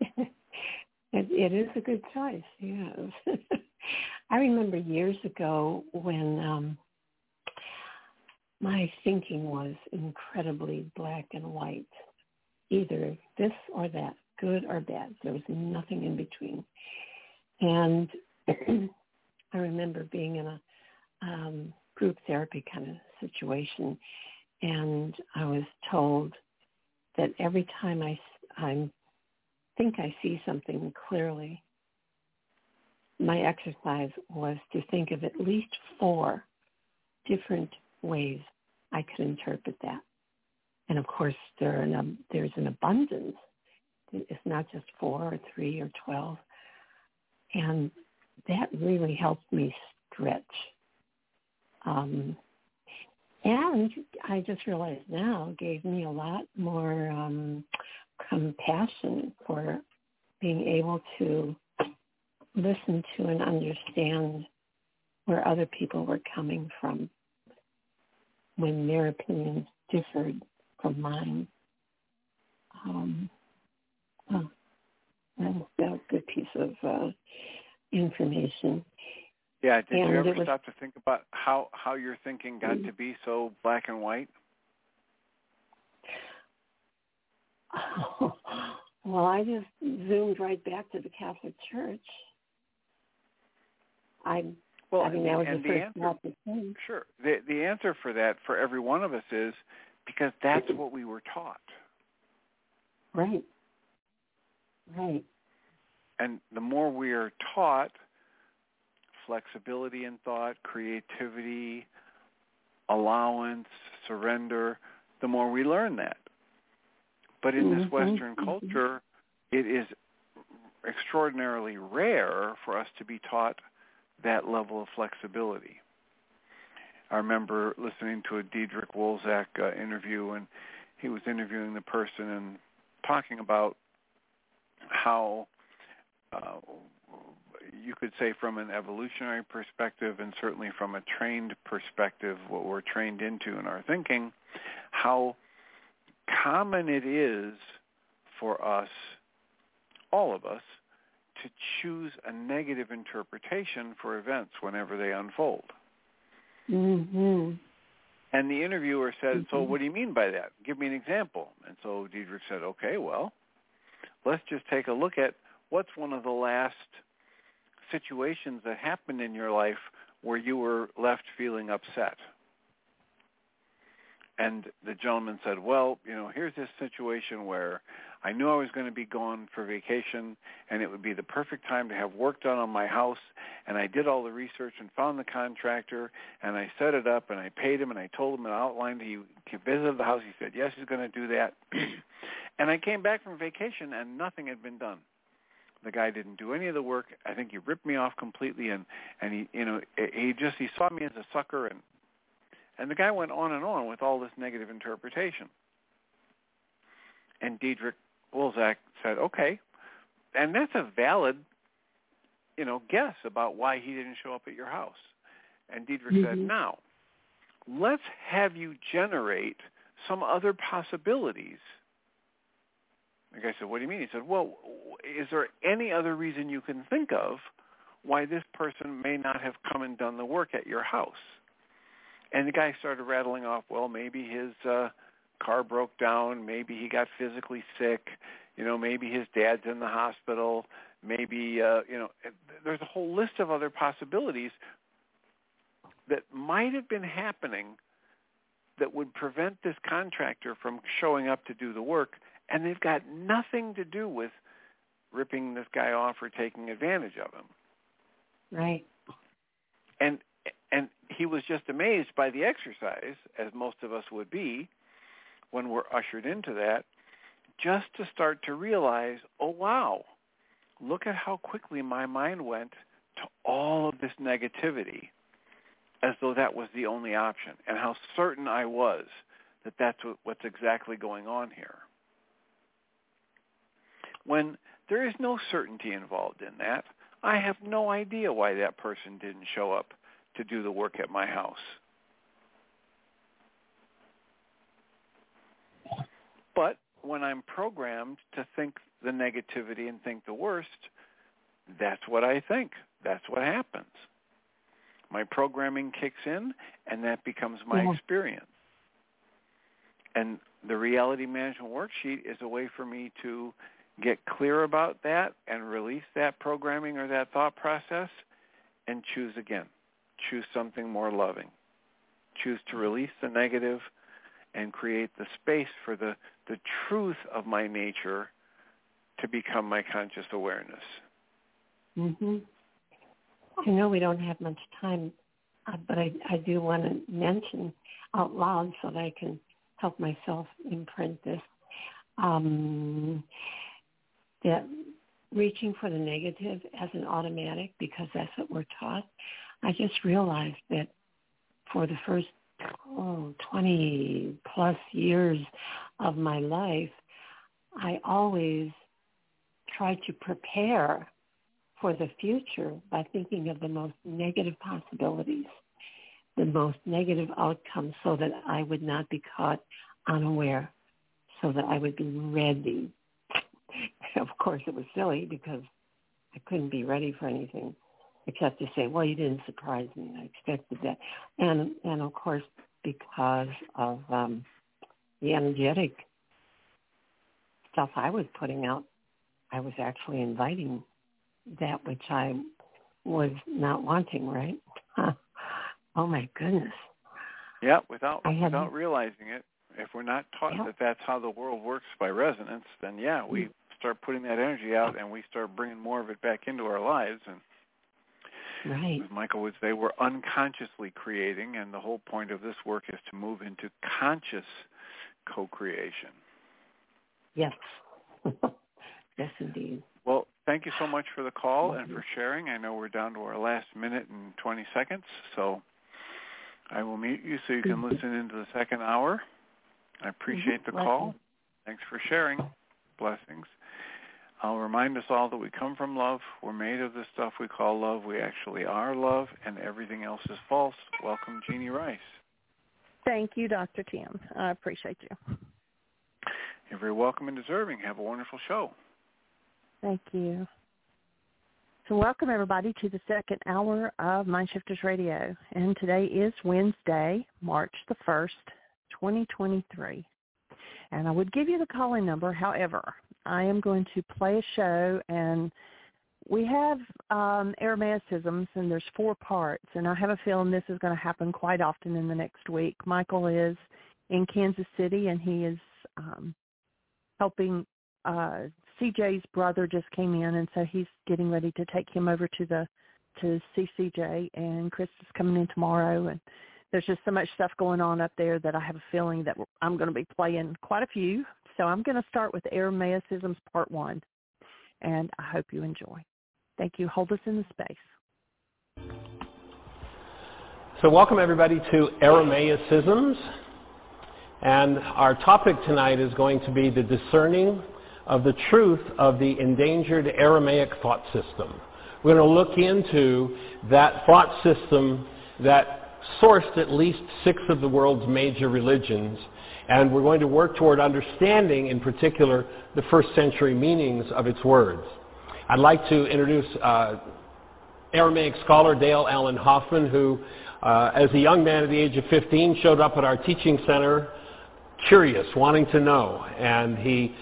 [LAUGHS] it, it is a good choice, yes. [LAUGHS] I remember years ago when um my thinking was incredibly black and white, either this or that, good or bad. There was nothing in between. And [CLEARS THROAT] I remember being in a um, group therapy kind of situation, and I was told that every time I, I think I see something clearly, my exercise was to think of at least four different ways I could interpret that. And of course, there an, there's an abundance. It's not just four or three or 12. And that really helped me stretch. Um, and I just realized now gave me a lot more um, compassion for being able to listen to and understand where other people were coming from when their opinions differed from mine. Um, oh, that was a good piece of uh, information. Yeah, did and you ever was, stop to think about how how your thinking got to be so black and white? Oh, [LAUGHS] well, I just zoomed right back to the Catholic Church. I well, I mean, that was and the the first answer. Sure. The the answer for that for every one of us is because that's what we were taught. Right. Right. And the more we are taught flexibility in thought, creativity, allowance, surrender, the more we learn that. But in this Western mm-hmm. culture, it is extraordinarily rare for us to be taught that level of flexibility. I remember listening to a Diederik Wolsak uh, interview, and he was interviewing the person and talking about how uh, you could say from an evolutionary perspective and certainly from a trained perspective, what we're trained into in our thinking, how common it is for us, all of us, to choose a negative interpretation for events whenever they unfold. Mm-hmm. And the interviewer said, mm-hmm. so what do you mean by that? Give me an example. And so Diederik said, okay, well, let's just take a look at what's one of the last situations that happened in your life where you were left feeling upset. And the gentleman said, well, you know, here's this situation where I knew I was going to be gone for vacation, and it would be the perfect time to have work done on my house. And I did all the research and found the contractor, and I set it up, and I paid him, and I told him and outlined he visited the house. He said yes, he's going to do that. [CLEARS THROAT] and I came back from vacation, and nothing had been done. The guy didn't do any of the work. I think he ripped me off completely, and and he you know he just he saw me as a sucker, and and the guy went on and on with all this negative interpretation. And Diederik Wolsak said, okay, and that's a valid, you know, guess about why he didn't show up at your house. And Diederik mm-hmm. said, now, let's have you generate some other possibilities. The guy said, what do you mean? He said, well, is there any other reason you can think of why this person may not have come and done the work at your house? And the guy started rattling off, well, maybe his uh, car broke down, maybe he got physically sick, you know, maybe his dad's in the hospital, maybe uh, you know, there's a whole list of other possibilities that might have been happening that would prevent this contractor from showing up to do the work and they've got nothing to do with ripping this guy off or taking advantage of him. Right. And and he was just amazed by the exercise, as most of us would be, when we're ushered into that, just to start to realize, oh wow, look at how quickly my mind went to all of this negativity as though that was the only option and how certain I was that that's what, what's exactly going on here. When there is no certainty involved in that, I have no idea why that person didn't show up to do the work at my house. But when I'm programmed to think the negativity and think the worst, that's what I think. That's what happens. My programming kicks in, and that becomes my yeah. experience. And the reality management worksheet is a way for me to get clear about that and release that programming or that thought process and choose again. Choose something more loving. Choose to release the negative and create the space for the, the truth of my nature to become my conscious awareness. Mhm. I know we don't have much time, uh, but I, I do want to mention out loud so that I can help myself imprint this. Um, that reaching for the negative as an automatic because that's what we're taught. I just realized that for the first oh, 20 plus years of my life, I always try to prepare for the future by thinking of the most negative possibilities, the most negative outcomes so that I would not be caught unaware, so that I would be ready. [LAUGHS] of course, it was silly because I couldn't be ready for anything except to say, well, you didn't surprise me. I expected that. And, and of course, because of um, the energetic stuff I was putting out, I was actually inviting that which I was not wanting, right? [LAUGHS] oh my goodness. Yeah, without without realizing it, if we're not taught yeah. that that's how the world works by resonance, then yeah, we mm. Start putting that energy out and we start bringing more of it back into our lives and Right. As Michael would say, we're unconsciously creating, and the whole point of this work is to move into conscious co-creation. Yes. [LAUGHS] yes, indeed. Well, thank you so much for the call and for sharing. I know we're down to our last minute and 20 seconds, so I will mute you so you can mm-hmm. listen into the second hour. I appreciate the call. Thanks for sharing. Blessings. I'll remind us all that we come from love. We're made of the stuff we call love. We actually are love, and everything else is false. Welcome, Jeanie Ryce. Thank you, Dr. Tim. I appreciate you. You're very welcome and deserving. Have a wonderful show. Thank you. So welcome everybody to the second hour of Mindshifters Radio. And today is Wednesday, March the 1st, 2023. And I would give you the calling number. However, I am going to play a show and we have um, Aramaicisms and there's four parts and I have a feeling this is going to happen quite often in the next week. Michael is in Kansas City and he is um, helping uh, CJ's brother just came in, and so he's getting ready to take him over to the to see CJ. And Chris is coming in tomorrow, and there's just so much stuff going on up there that I have a feeling that I'm going to be playing quite a few. So I'm going to start with Aramaicisms Part One, and I hope you enjoy. Thank you. Hold us in the space. So welcome everybody to Aramaicisms. And our topic tonight is going to be the discerning of the truth of the endangered Aramaic thought system. We're going to look into that thought system that sourced at least six of the world's major religions. And we're going to work toward understanding, in particular, the first century meanings of its words. I'd like to introduce uh, Aramaic scholar Dale Allen Hoffman, who, uh, as a young man at the age of 15, showed up at our teaching center curious, wanting to know. And he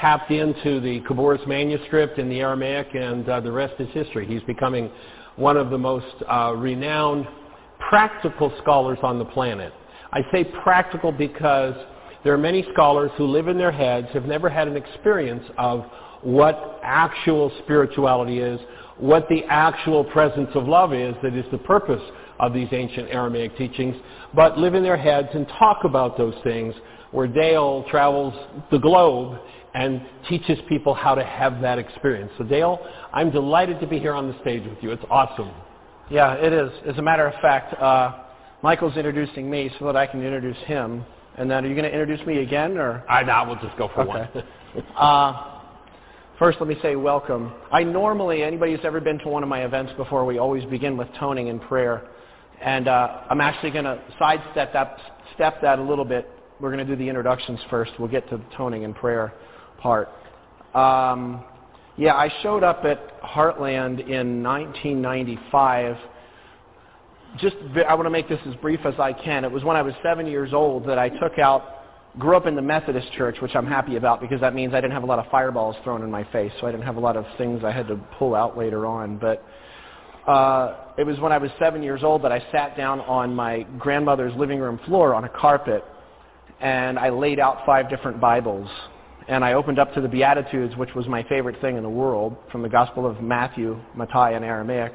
tapped into the Khabouris manuscript in the Aramaic, and uh, the rest is history. He's becoming one of the most uh, renowned practical scholars on the planet. I say practical because there are many scholars who live in their heads, have never had an experience of what actual spirituality is, what the actual presence of love is that is the purpose of these ancient Aramaic teachings, but live in their heads and talk about those things where Dale travels the globe and teaches people how to have that experience. So Dale, I'm delighted to be here on the stage with you. It's awesome. Yeah, it is. As a matter of fact, uh, Michael's introducing me so that I can introduce him. And then are you going to introduce me again, or? I now we'll just go for okay. one. uh, first, let me say welcome. I normally, anybody who's ever been to one of my events before, we always begin with toning and prayer. And uh, I'm actually going to sidestep that, step that a little bit we're going to do the introductions first. We'll get to the toning and prayer part. Um, yeah, I showed up at Heartland in 1995. Just, I want to make this as brief as I can. It was when I was seven years old that I took out, grew up in the Methodist church, which I'm happy about because that means I didn't have a lot of fireballs thrown in my face, so I didn't have a lot of things I had to pull out later on. But uh, it was when I was seven years old that I sat down on my grandmother's living room floor on a carpet and I laid out five different Bibles. And I opened up to the Beatitudes, which was my favorite thing in the world, from the Gospel of Matthew, Matthias, and Aramaic.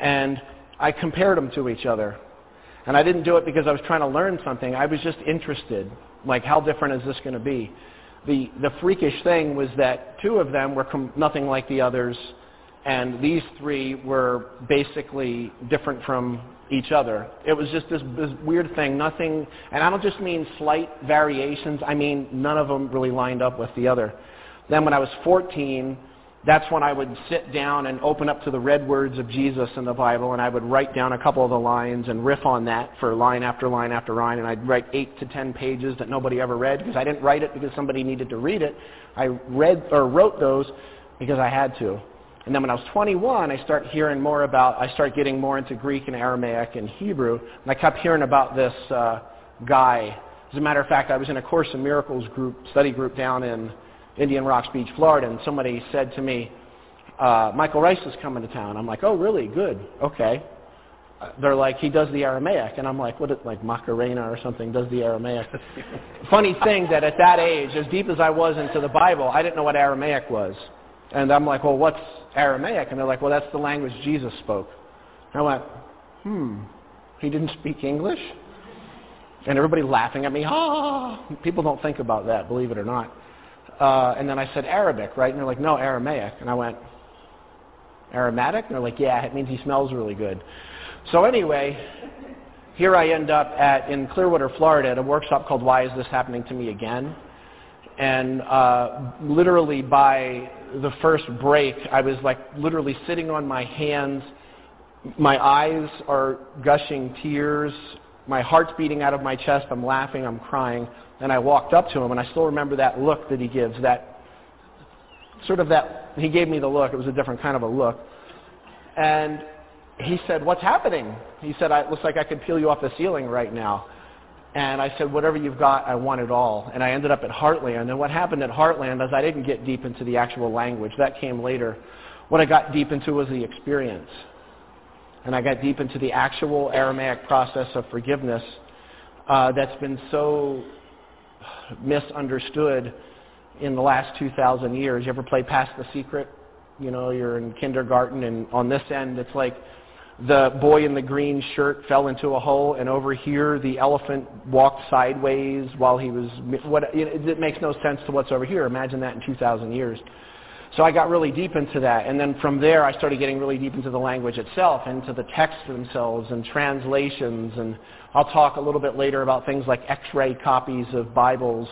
And I compared them to each other. And I didn't do it because I was trying to learn something. I was just interested. Like, how different is this going to be? The, the freakish thing was that two of them were com- nothing like the others, and these three were basically different from each other. It was just this, this weird thing. Nothing, and I don't just mean slight variations. I mean none of them really lined up with the other. Then when I was 14, that's when I would sit down and open up to the red words of Jesus in the Bible, and I would write down a couple of the lines and riff on that for line after line after line, and I'd write eight to ten pages that nobody ever read because I didn't write it because somebody needed to read it. I read or wrote those because I had to. And then when I was 21, I start hearing more about, I start getting more into Greek and Aramaic and Hebrew. And I kept hearing about this uh, guy. As a matter of fact, I was in a Course in Miracles group, study group down in Indian Rocks Beach, Florida, and somebody said to me, uh, Michael Ryce is coming to town. I'm like, oh, really? Good. Okay. They're like, he does the Aramaic. And I'm like, what, is, like Macarena or something, does the Aramaic. [LAUGHS] Funny thing that at that age, as deep as I was into the Bible, I didn't know what Aramaic was. And I'm like, well, what's Aramaic? And they're like, well, that's the language Jesus spoke. And I went, hmm, he didn't speak English? And everybody laughing at me, ah! People don't think about that, believe it or not. Uh, and then I said Arabic, right? And they're like, no, Aramaic. And I went, Aromatic? And they're like, yeah, it means he smells really good. So anyway, here I end up at in Clearwater, Florida, at a workshop called Why Is This Happening to Me Again? And uh, literally by the first break, I was like literally sitting on my hands. My eyes are gushing tears. My heart's beating out of my chest. I'm laughing. I'm crying. And I walked up to him, and I still remember that look that he gives. That sort of that he gave me the look. It was a different kind of a look. And he said, "What's happening?" He said, "It looks like I could peel you off the ceiling right now." And I said, whatever you've got, I want it all. And I ended up at Heartland. And what happened at Heartland is I didn't get deep into the actual language. That came later. What I got deep into was the experience. And I got deep into the actual Aramaic process of forgiveness uh, that's been so misunderstood in the last 2,000 years. You ever play Pass the Secret? You know, you're in kindergarten, and on this end, it's like the boy in the green shirt fell into a hole, and over here the elephant walked sideways while he was. What it, it makes no sense to what's over here. Imagine that in 2,000 years. So I got really deep into that, and then from there I started getting really deep into the language itself, into the texts themselves and translations, and I'll talk a little bit later about things like X-ray copies of Bibles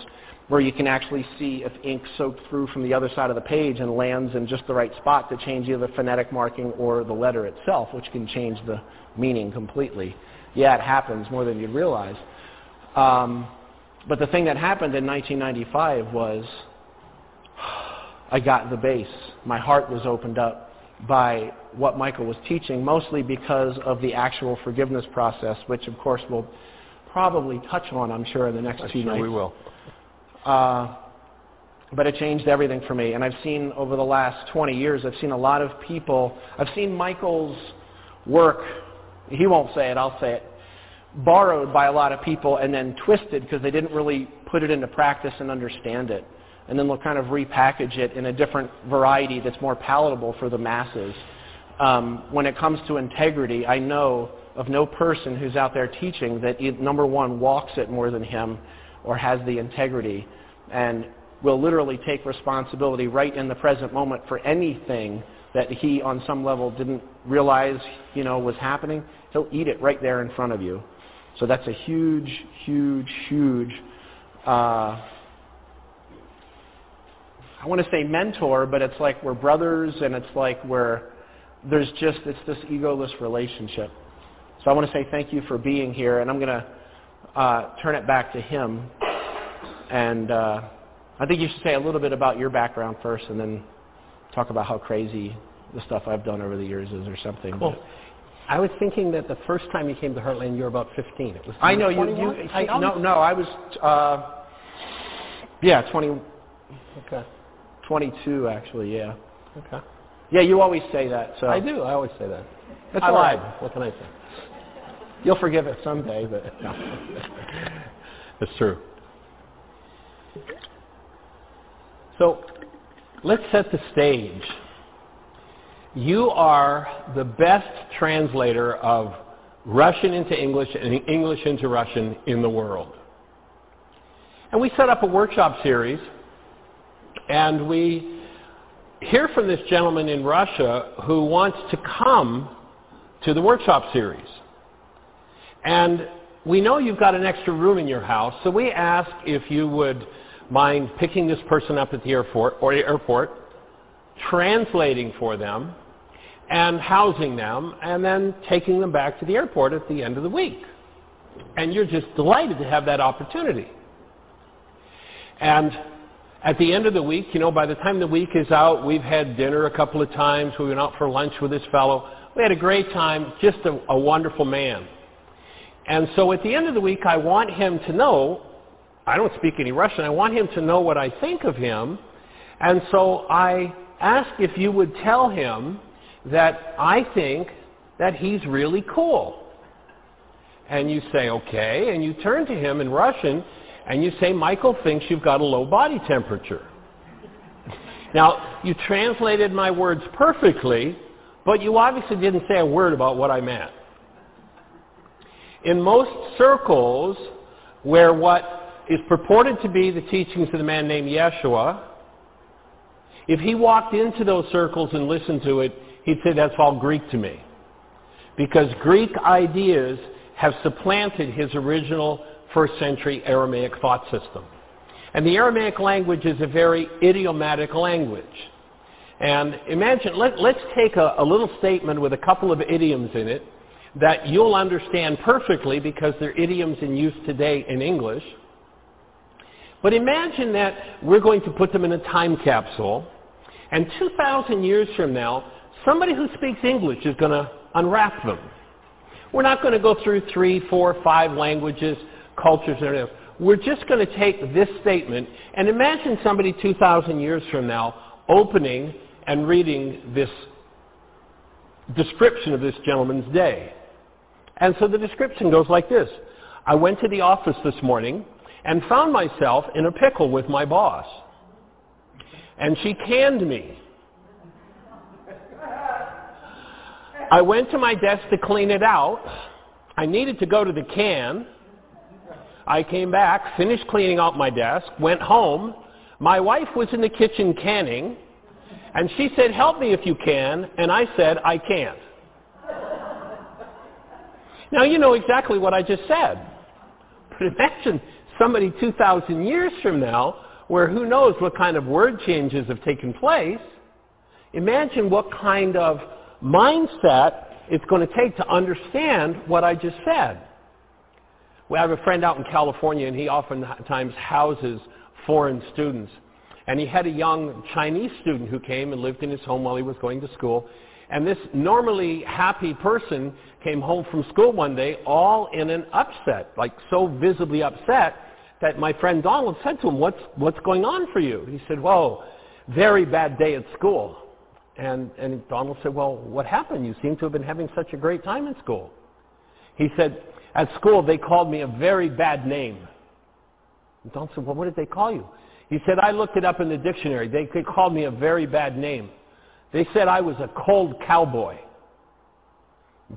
where you can actually see if ink soaked through from the other side of the page and lands in just the right spot to change either the phonetic marking or the letter itself, which can change the meaning completely. Yeah, it happens more than you'd realize. Um, but the thing that happened in 1995 was I got the base. My heart was opened up by what Michael was teaching, mostly because of the actual forgiveness process, which of course we'll probably touch on, I'm sure, in the next I'm two sure nights. we will. Uh, but it changed everything for me. And I've seen over the last 20 years, I've seen a lot of people, I've seen Michael's work, he won't say it, I'll say it, borrowed by a lot of people and then twisted because they didn't really put it into practice and understand it. And then they'll kind of repackage it in a different variety that's more palatable for the masses. Um, when it comes to integrity, I know of no person who's out there teaching that, number one, walks it more than him, or has the integrity and will literally take responsibility right in the present moment for anything that he on some level didn't realize you know was happening he'll eat it right there in front of you so that's a huge huge huge uh, I want to say mentor, but it's like we're brothers and it's like we're, there's just, it's this egoless relationship. So I want to say thank you for being here and I'm going to uh, turn it back to him. And uh, I think you should say a little bit about your background first, and then talk about how crazy the stuff I've done over the years is, or something. Cool. I was thinking that the first time you came to Heartland, you were about 15. It was. I know you. you I, no, no, I was. Uh, yeah, 20. Okay. 22 actually. Yeah. Okay. Yeah, you always say that. So I do. I always say that. That's I lied. right. What can I say? You'll forgive it someday, but [LAUGHS] no. That's true. So let's set the stage. You are the best translator of Russian into English and English into Russian in the world. And we set up a workshop series, and we hear from this gentleman in Russia who wants to come to the workshop series. And we know you've got an extra room in your house, so we ask if you would mind picking this person up at the airport or the airport, translating for them, and housing them, and then taking them back to the airport at the end of the week. And you're just delighted to have that opportunity. And at the end of the week, you know, by the time the week is out, we've had dinner a couple of times. We went out for lunch with this fellow. We had a great time. Just a, a wonderful man. And so at the end of the week, I want him to know, I don't speak any Russian, I want him to know what I think of him. And so I ask if you would tell him that I think that he's really cool. And you say, okay, and you turn to him in Russian and you say, Michael thinks you've got a low body temperature. [LAUGHS] now, you translated my words perfectly, but you obviously didn't say a word about what I meant. In most circles where what is purported to be the teachings of the man named Yeshua, if he walked into those circles and listened to it, he'd say that's all Greek to me. Because Greek ideas have supplanted his original first century Aramaic thought system. And the Aramaic language is a very idiomatic language. And imagine, let, us take a, a little statement with a couple of idioms in it that you'll understand perfectly because they're idioms in use today in English. But imagine that we're going to put them in a time capsule, and 2,000 years from now, somebody who speaks English is going to unwrap them. We're not going to go through three, four, five languages, cultures, and everything. We're just going to take this statement and imagine somebody 2,000 years from now opening and reading this description of this gentleman's day. And so the description goes like this. I went to the office this morning and found myself in a pickle with my boss. and she canned me. I went to my desk to clean it out. I needed to go to the can. I came back, finished cleaning out my desk, went home. My wife was in the kitchen canning, and she said, help me if you can, and I said, I can't. Now you know exactly what I just said. But imagine somebody 2,000 years from now where who knows what kind of word changes have taken place. Imagine what kind of mindset it's going to take to understand what I just said. We have a friend out in California, and he oftentimes houses foreign students. And he had a young Chinese student who came and lived in his home while he was going to school. And this normally happy person came home from school one day all in an upset, like so visibly upset that my friend Donald said to him, what's, what's going on for you? He said, whoa, very bad day at school. And, and Donald said, well, what happened? You seem to have been having such a great time in school. He said, at school they called me a very bad name. And Donald said, well, what did they call you? He said, I looked it up in the dictionary. They, they called me a very bad name. They said I was a cold cowboy.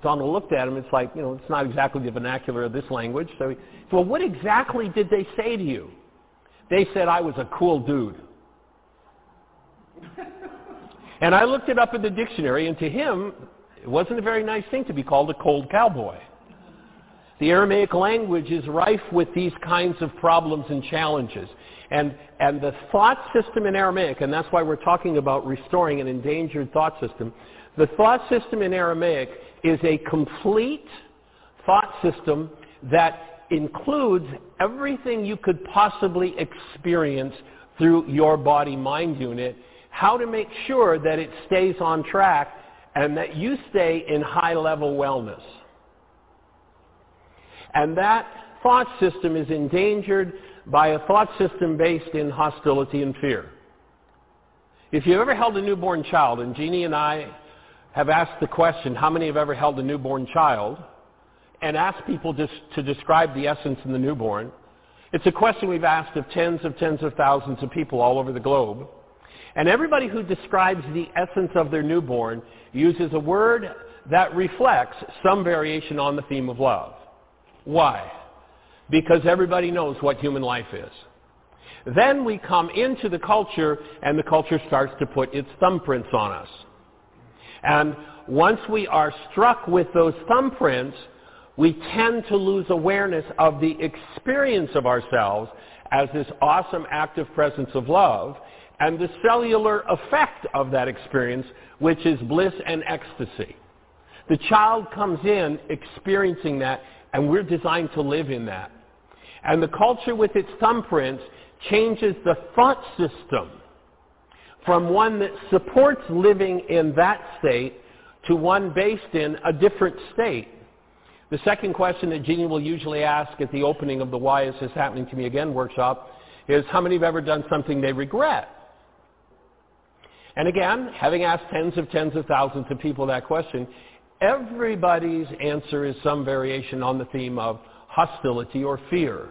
Donald looked at him. It's like, you know, it's not exactly the vernacular of this language. So he said, well, what exactly did they say to you? They said I was a cool dude. [LAUGHS] and I looked it up in the dictionary, and to him, it wasn't a very nice thing to be called a cold cowboy. The Aramaic language is rife with these kinds of problems and challenges. And, and the thought system in Aramaic, and that's why we're talking about restoring an endangered thought system, the thought system in Aramaic is a complete thought system that includes everything you could possibly experience through your body-mind unit, how to make sure that it stays on track and that you stay in high-level wellness. And that thought system is endangered by a thought system based in hostility and fear. If you've ever held a newborn child, and Jeanie and I have asked the question, how many have ever held a newborn child, and asked people just to describe the essence in the newborn, it's a question we've asked of tens of tens of thousands of people all over the globe. And everybody who describes the essence of their newborn uses a word that reflects some variation on the theme of love. Why? Because everybody knows what human life is. Then we come into the culture and the culture starts to put its thumbprints on us. And once we are struck with those thumbprints, we tend to lose awareness of the experience of ourselves as this awesome active presence of love and the cellular effect of that experience, which is bliss and ecstasy. The child comes in experiencing that and we're designed to live in that. And the culture with its thumbprints changes the thought system from one that supports living in that state to one based in a different state. The second question that Jeanie will usually ask at the opening of the Why Is This Happening to Me Again workshop is how many have ever done something they regret? And again, having asked tens of tens of thousands of people that question, everybody's answer is some variation on the theme of hostility or fear.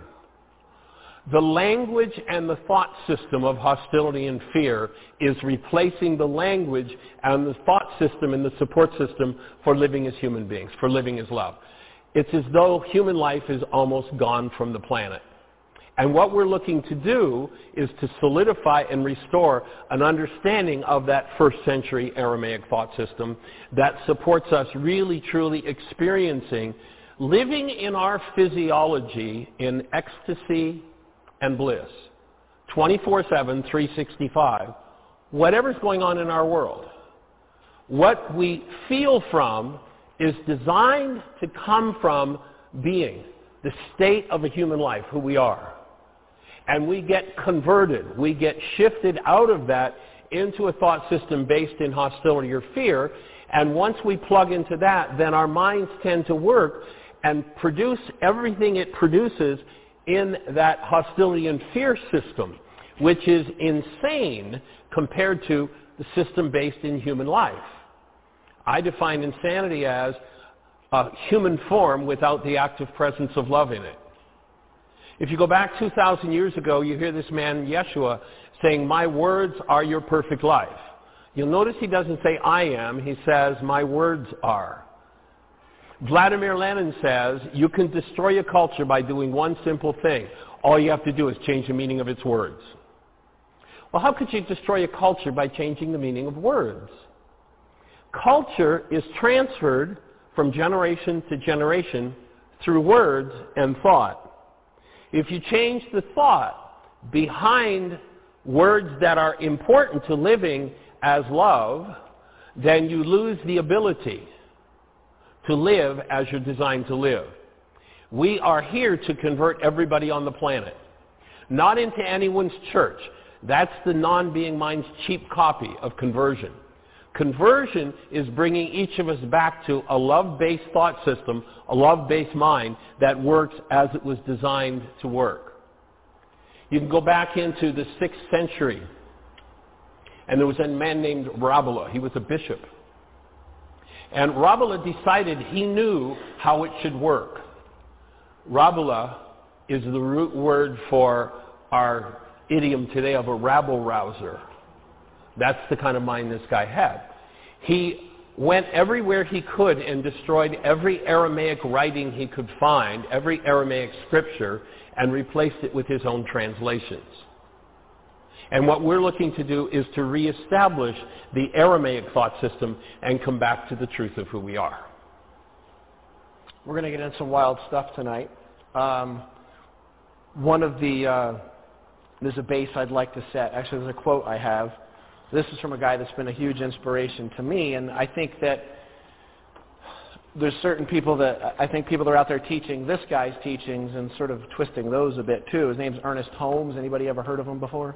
The language and the thought system of hostility and fear is replacing the language and the thought system and the support system for living as human beings, for living as love. It's as though human life is almost gone from the planet. And what we're looking to do is to solidify and restore an understanding of that first century Aramaic thought system that supports us really truly experiencing living in our physiology in ecstasy and bliss 24-7, 365, whatever's going on in our world. What we feel from is designed to come from being, the state of a human life, who we are and we get converted. We get shifted out of that into a thought system based in hostility or fear. And once we plug into that, then our minds tend to work and produce everything it produces in that hostility and fear system, which is insane compared to the system based in human life. I define insanity as a human form without the active presence of love in it. If you go back 2,000 years ago, you hear this man, Yeshua, saying, my words are your perfect life. You'll notice he doesn't say I am, he says my words are. Vladimir Lenin says you can destroy a culture by doing one simple thing. All you have to do is change the meaning of its words. Well, how could you destroy a culture by changing the meaning of words? Culture is transferred from generation to generation through words and thought. If you change the thought behind words that are important to living as love, then you lose the ability to live as you're designed to live. We are here to convert everybody on the planet, not into anyone's church. That's the non-being mind's cheap copy of conversion. Conversion is bringing each of us back to a love-based thought system, a love-based mind that works as it was designed to work. You can go back into the 6th century, and there was a man named Rabelais. He was a bishop. And Rabelais decided he knew how it should work. Rabelais is the root word for our idiom today of a rabble rouser. That's the kind of mind this guy had. He went everywhere he could and destroyed every Aramaic writing he could find, every Aramaic scripture, and replaced it with his own translations. And what we're looking to do is to reestablish the Aramaic thought system and come back to the truth of who we are. We're going to get into some wild stuff tonight. Um, one of the, uh, there's a base I'd like to set. Actually, there's a quote I have. This is from a guy that's been a huge inspiration to me, and I think that there's certain people that I think people are out there teaching this guy's teachings and sort of twisting those a bit too. His name's Ernest Holmes. Anybody ever heard of him before?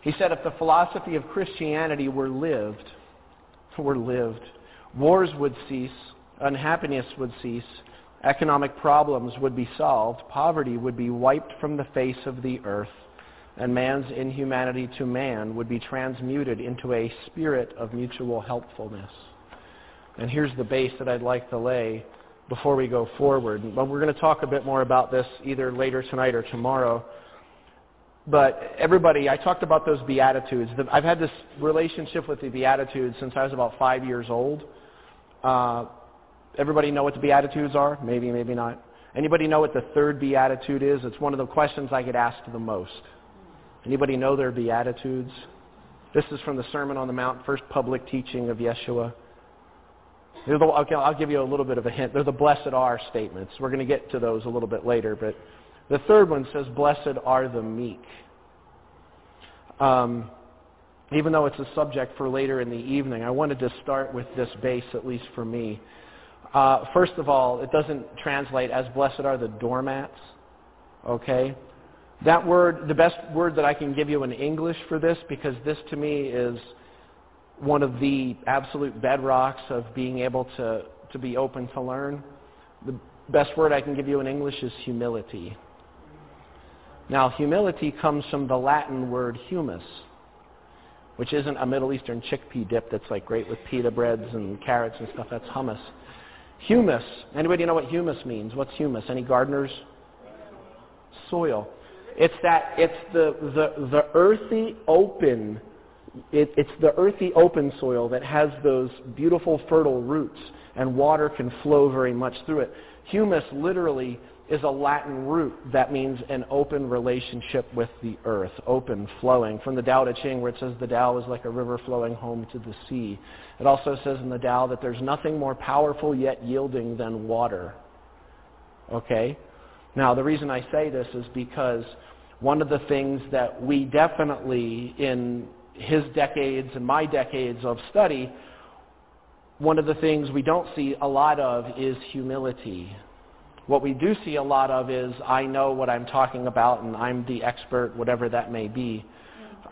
He said if the philosophy of Christianity were lived, were lived, wars would cease, unhappiness would cease, economic problems would be solved, poverty would be wiped from the face of the earth, and man's inhumanity to man would be transmuted into a spirit of mutual helpfulness. And here's the base that I'd like to lay before we go forward. But we're going to talk a bit more about this either later tonight or tomorrow. But everybody, I talked about those Beatitudes. I've had this relationship with the Beatitudes since I was about five years old. Uh, everybody know what the Beatitudes are? Maybe, maybe not. Anybody know what the third Beatitude is? It's one of the questions I get asked the most. Anybody know their Beatitudes? This is from the Sermon on the Mount, first public teaching of Yeshua. The, I'll give you a little bit of a hint. They're the blessed are statements. We're going to get to those a little bit later. But the third one says, blessed are the meek. Um, even though it's a subject for later in the evening, I wanted to start with this base, at least for me. Uh, first of all, it doesn't translate as blessed are the doormats. Okay? That word, the best word that I can give you in English for this, because this to me is one of the absolute bedrocks of being able to, to be open to learn. The best word I can give you in English is humility. Now, humility comes from the Latin word humus, which isn't a Middle Eastern chickpea dip that's like great with pita breads and carrots and stuff. That's hummus. Humus. Anybody know what humus means? What's humus? Any gardeners? Soil. It's that it's the the, the earthy open it, it's the earthy open soil that has those beautiful fertile roots and water can flow very much through it. Humus literally is a Latin root that means an open relationship with the earth, open, flowing. From the Tao Te Ching where it says the Tao is like a river flowing home to the sea. It also says in the Tao that there's nothing more powerful yet yielding than water. Okay? Now the reason I say this is because one of the things that we definitely in his decades and my decades of study, one of the things we don't see a lot of is humility. What we do see a lot of is I know what I'm talking about and I'm the expert, whatever that may be.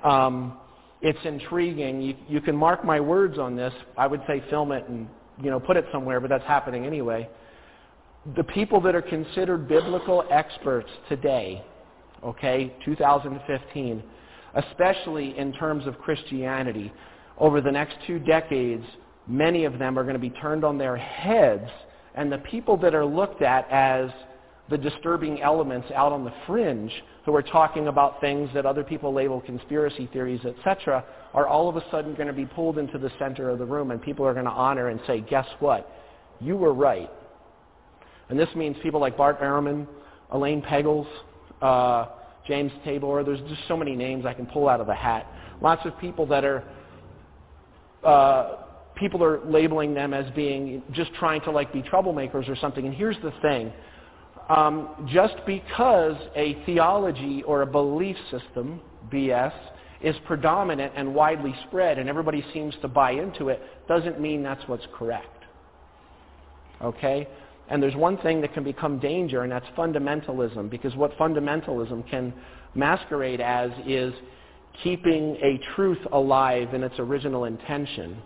Um, it's intriguing. You, you can mark my words on this. I would say film it and you know put it somewhere, but that's happening anyway. The people that are considered biblical experts today, okay, 2015, especially in terms of Christianity, over the next two decades, many of them are going to be turned on their heads, and the people that are looked at as the disturbing elements out on the fringe who are talking about things that other people label conspiracy theories, etc., are all of a sudden going to be pulled into the center of the room and people are going to honor and say, guess what? You were right. And this means people like Bart Ehrman, Elaine Pagels, uh, James Tabor. There's just so many names I can pull out of a hat. Lots of people that are uh, people are labeling them as being just trying to like be troublemakers or something. And here's the thing. Um, just because a theology or a belief system, BS, is predominant and widely spread and everybody seems to buy into it, doesn't mean that's what's correct. Okay? And there's one thing that can become danger, and that's fundamentalism, because what fundamentalism can masquerade as is keeping a truth alive in its original intention.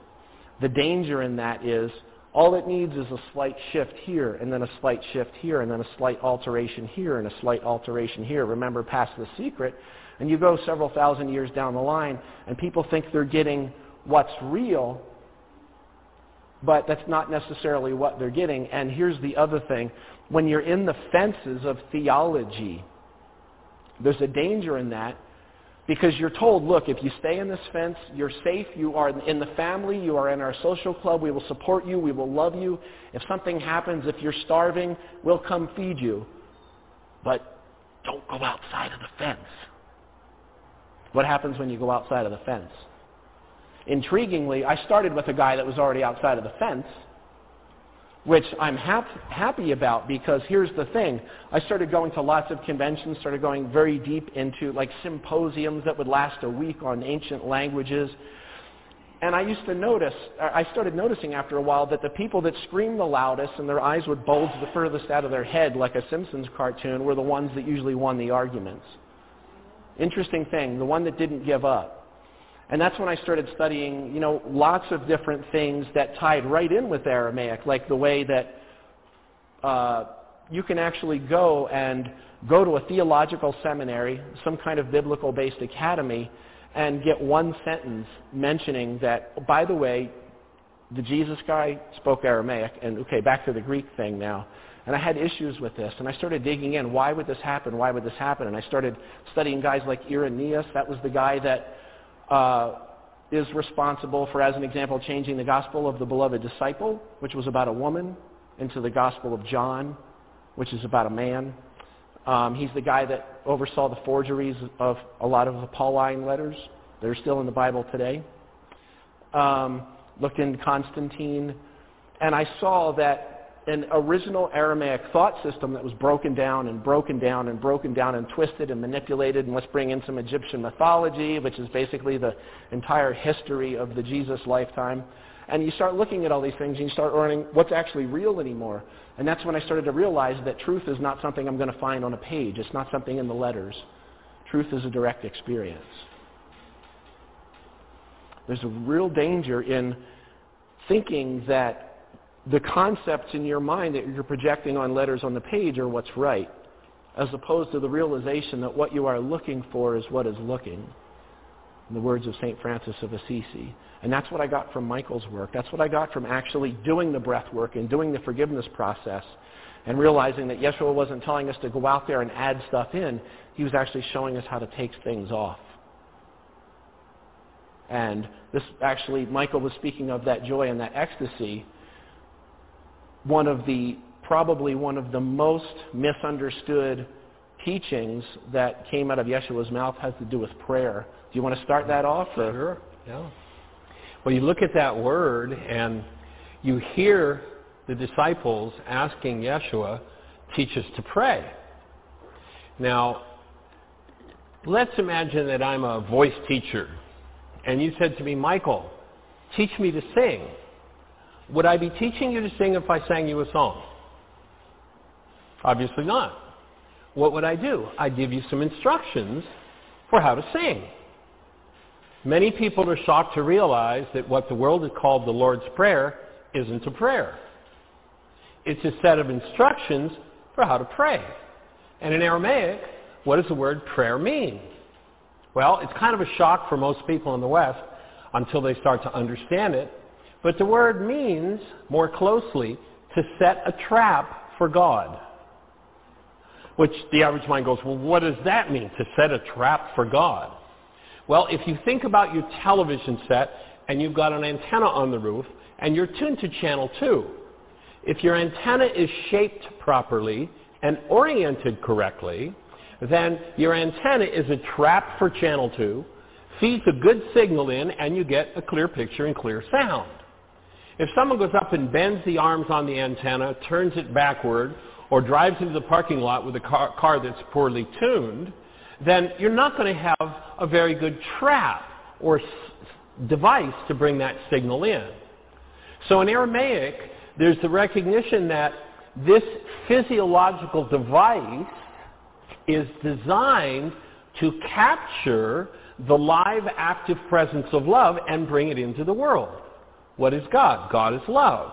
The danger in that is all it needs is a slight shift here, and then a slight shift here, and then a slight alteration here, and a slight alteration here. Remember, past the secret. And you go several thousand years down the line, and people think they're getting what's real, but that's not necessarily what they're getting. And here's the other thing. When you're in the fences of theology, there's a danger in that because you're told, look, if you stay in this fence, you're safe. You are in the family. You are in our social club. We will support you. We will love you. If something happens, if you're starving, we'll come feed you. But don't go outside of the fence. What happens when you go outside of the fence? Intriguingly, I started with a guy that was already outside of the fence, which I'm hap- happy about because here's the thing. I started going to lots of conventions, started going very deep into like symposiums that would last a week on ancient languages. And I used to notice, uh, I started noticing after a while that the people that screamed the loudest and their eyes would bulge the furthest out of their head like a Simpsons cartoon were the ones that usually won the arguments. Interesting thing, the one that didn't give up. And that's when I started studying, you know, lots of different things that tied right in with Aramaic, like the way that uh, you can actually go and go to a theological seminary, some kind of biblical-based academy, and get one sentence mentioning that, by the way, the Jesus guy spoke Aramaic, and okay, back to the Greek thing now. And I had issues with this, and I started digging in. Why would this happen? Why would this happen? And I started studying guys like Irenaeus. That was the guy that uh, is responsible for, as an example, changing the gospel of the beloved disciple, which was about a woman, into the gospel of John, which is about a man. Um, he's the guy that oversaw the forgeries of a lot of the Pauline letters. that are still in the Bible today. Um, looked in Constantine, and I saw that an original Aramaic thought system that was broken down and broken down and broken down and twisted and manipulated. And let's bring in some Egyptian mythology, which is basically the entire history of the Jesus lifetime. And you start looking at all these things and you start learning what's actually real anymore. And that's when I started to realize that truth is not something I'm going to find on a page. It's not something in the letters. Truth is a direct experience. There's a real danger in thinking that the concepts in your mind that you're projecting on letters on the page are what's right, as opposed to the realization that what you are looking for is what is looking. In the words of St. Francis of Assisi. And that's what I got from Michael's work. That's what I got from actually doing the breath work and doing the forgiveness process and realizing that Yeshua wasn't telling us to go out there and add stuff in. He was actually showing us how to take things off. And this actually, Michael was speaking of that joy and that ecstasy one of the probably one of the most misunderstood teachings that came out of Yeshua's mouth has to do with prayer. Do you want to start that off? Or? Sure. Yeah. Well, you look at that word and you hear the disciples asking Yeshua, teach us to pray. Now, let's imagine that I'm a voice teacher and you said to me, Michael, teach me to sing. Would I be teaching you to sing if I sang you a song? Obviously not. What would I do? I'd give you some instructions for how to sing. Many people are shocked to realize that what the world has called the Lord's Prayer isn't a prayer. It's a set of instructions for how to pray. And in Aramaic, what does the word prayer mean? Well, it's kind of a shock for most people in the West until they start to understand it. But the word means, more closely, to set a trap for God. Which the average mind goes, well, what does that mean, to set a trap for God? Well, if you think about your television set and you've got an antenna on the roof and you're tuned to channel 2, if your antenna is shaped properly and oriented correctly, then your antenna is a trap for channel 2, feeds a good signal in, and you get a clear picture and clear sound. If someone goes up and bends the arms on the antenna, turns it backward, or drives into the parking lot with a car, car that's poorly tuned, then you're not going to have a very good trap or s- device to bring that signal in. So in Aramaic, there's the recognition that this physiological device is designed to capture the live active presence of love and bring it into the world. What is God? God is love.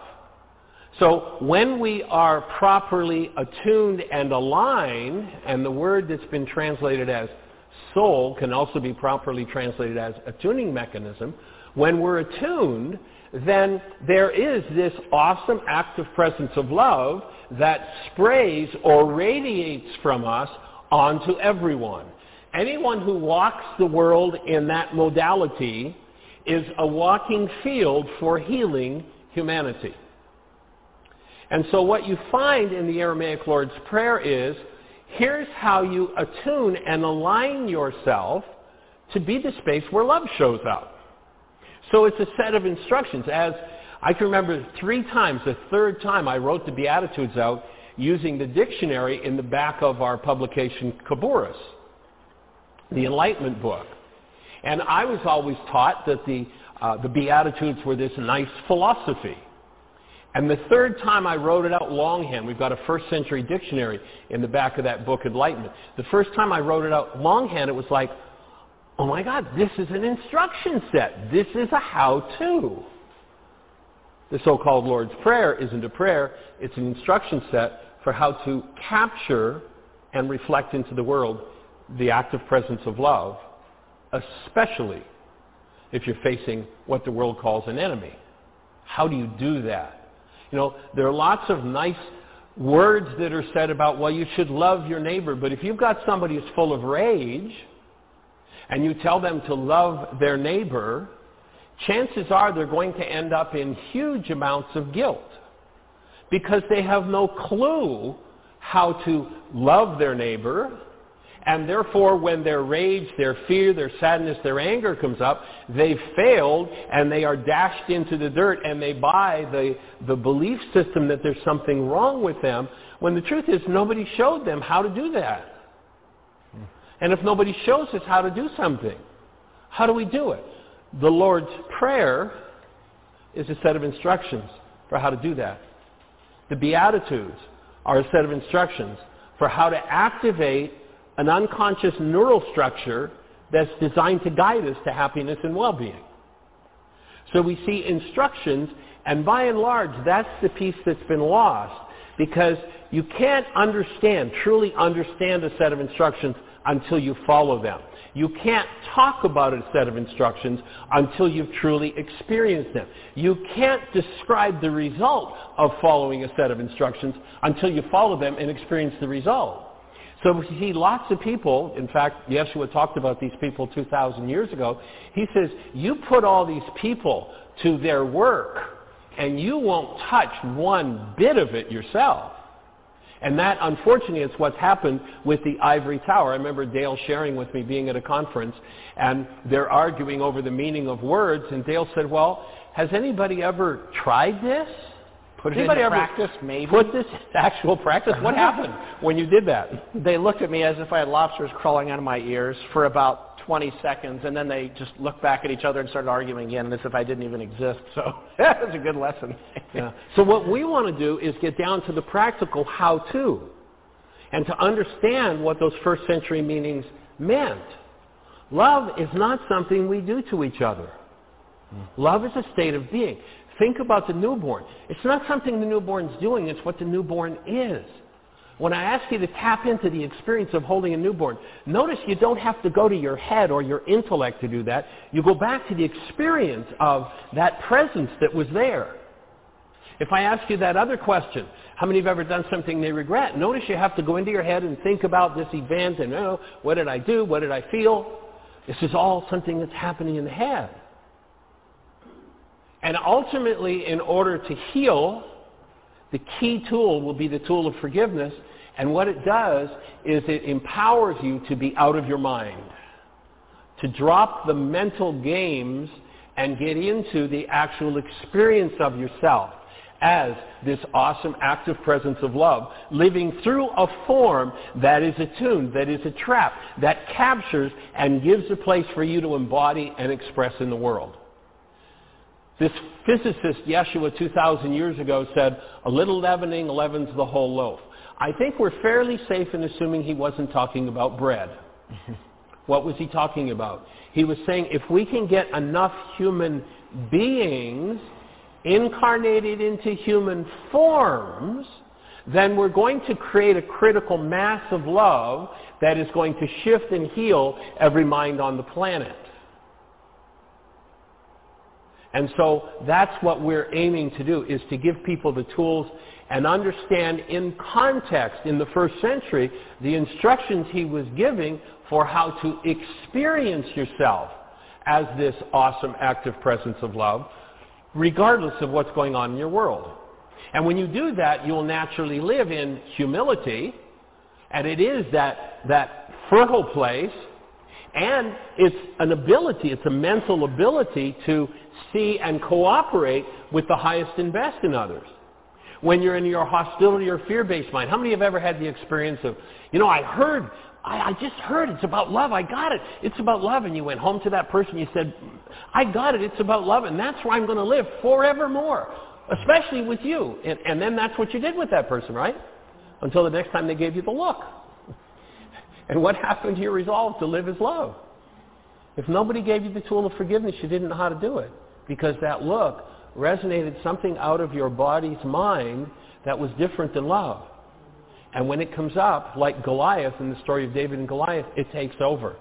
So when we are properly attuned and aligned, and the word that's been translated as soul can also be properly translated as a tuning mechanism, when we're attuned, then there is this awesome active presence of love that sprays or radiates from us onto everyone. Anyone who walks the world in that modality is a walking field for healing humanity. And so what you find in the Aramaic Lord's Prayer is, here's how you attune and align yourself to be the space where love shows up. So it's a set of instructions. As I can remember three times, the third time I wrote the Beatitudes out using the dictionary in the back of our publication, Khabouris, the Enlightenment book. And I was always taught that the, uh, the Beatitudes were this nice philosophy. And the third time I wrote it out longhand, we've got a first century dictionary in the back of that book, Enlightenment. The first time I wrote it out longhand, it was like, oh my God, this is an instruction set. This is a how-to. The so-called Lord's Prayer isn't a prayer, it's an instruction set for how to capture and reflect into the world the active presence of love, especially if you're facing what the world calls an enemy. How do you do that? You know, there are lots of nice words that are said about, well, you should love your neighbor, but if you've got somebody who's full of rage, and you tell them to love their neighbor, chances are they're going to end up in huge amounts of guilt because they have no clue how to love their neighbor. And therefore, when their rage, their fear, their sadness, their anger comes up, they've failed and they are dashed into the dirt and they buy the, the belief system that there's something wrong with them when the truth is nobody showed them how to do that. And if nobody shows us how to do something, how do we do it? The Lord's Prayer is a set of instructions for how to do that. The Beatitudes are a set of instructions for how to activate an unconscious neural structure that's designed to guide us to happiness and well-being. So we see instructions, and by and large, that's the piece that's been lost because you can't understand, truly understand a set of instructions until you follow them. You can't talk about a set of instructions until you've truly experienced them. You can't describe the result of following a set of instructions until you follow them and experience the result. So we see lots of people, in fact, Yeshua talked about these people 2,000 years ago. He says, you put all these people to their work and you won't touch one bit of it yourself. And that, unfortunately, is what's happened with the ivory tower. I remember Dale sharing with me being at a conference, and they're arguing over the meaning of words, and Dale said, well, has anybody ever tried this? Put it anybody into ever practice, maybe. Put this into [LAUGHS] actual practice? What [LAUGHS] happened when you did that? They looked at me as if I had lobsters crawling out of my ears for about 20 seconds, and then they just looked back at each other and started arguing again as if I didn't even exist. So [LAUGHS] that was a good lesson. Yeah. So what we want to do is get down to the practical how-to and to understand what those first century meanings meant. Love is not something we do to each other. Hmm. Love is a state of being. Think about the newborn. It's not something the newborn's doing, it's what the newborn is. When I ask you to tap into the experience of holding a newborn, notice you don't have to go to your head or your intellect to do that. You go back to the experience of that presence that was there. If I ask you that other question, how many have ever done something they regret? Notice you have to go into your head and think about this event and, oh, what did I do? What did I feel? This is all something that's happening in the head. And ultimately, in order to heal, the key tool will be the tool of forgiveness. And what it does is it empowers you to be out of your mind, to drop the mental games and get into the actual experience of yourself as this awesome active presence of love, living through a form that is attuned, that is a trap, that captures and gives a place for you to embody and express in the world. This physicist, Yeshua, 2,000 years ago said, a little leavening leavens the whole loaf. I think we're fairly safe in assuming he wasn't talking about bread. [LAUGHS] what was he talking about? He was saying if we can get enough human beings incarnated into human forms, then we're going to create a critical mass of love that is going to shift and heal every mind on the planet. And so that's what we're aiming to do, is to give people the tools and understand in context, in the first century, the instructions he was giving for how to experience yourself as this awesome active presence of love regardless of what's going on in your world. And when you do that, you'll naturally live in humility, and it is that, that fertile place, and it's an ability, it's a mental ability to see and cooperate with the highest and best in others. When you're in your hostility or fear-based mind, how many have ever had the experience of, you know, I heard I, I just heard it's about love. I got it. It's about love. And you went home to that person. You said, I got it. It's about love. And that's where I'm going to live forevermore, especially with you. And, and then that's what you did with that person, right? Until the next time they gave you the look. [LAUGHS] And what happened to your resolve to live as love? If nobody gave you the tool of forgiveness, you didn't know how to do it. Because that look resonated something out of your body's mind that was different than love. And when it comes up, like Goliath in the story of David and Goliath, it takes over.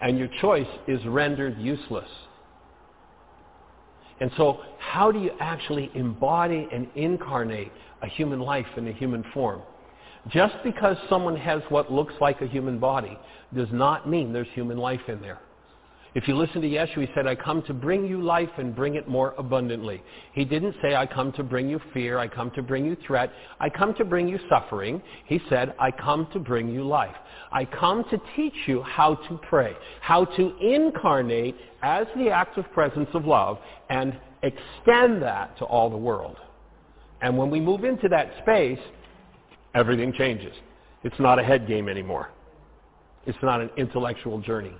And your choice is rendered useless. And so how do you actually embody and incarnate a human life in a human form? Just because someone has what looks like a human body does not mean there's human life in there. If you listen to Yeshua, he said, I come to bring you life and bring it more abundantly. He didn't say, I come to bring you fear, I come to bring you threat, I come to bring you suffering. He said, I come to bring you life. I come to teach you how to pray, how to incarnate as the active presence of love and extend that to all the world. And when we move into that space, everything changes. It's not a head game anymore. It's not an intellectual journey.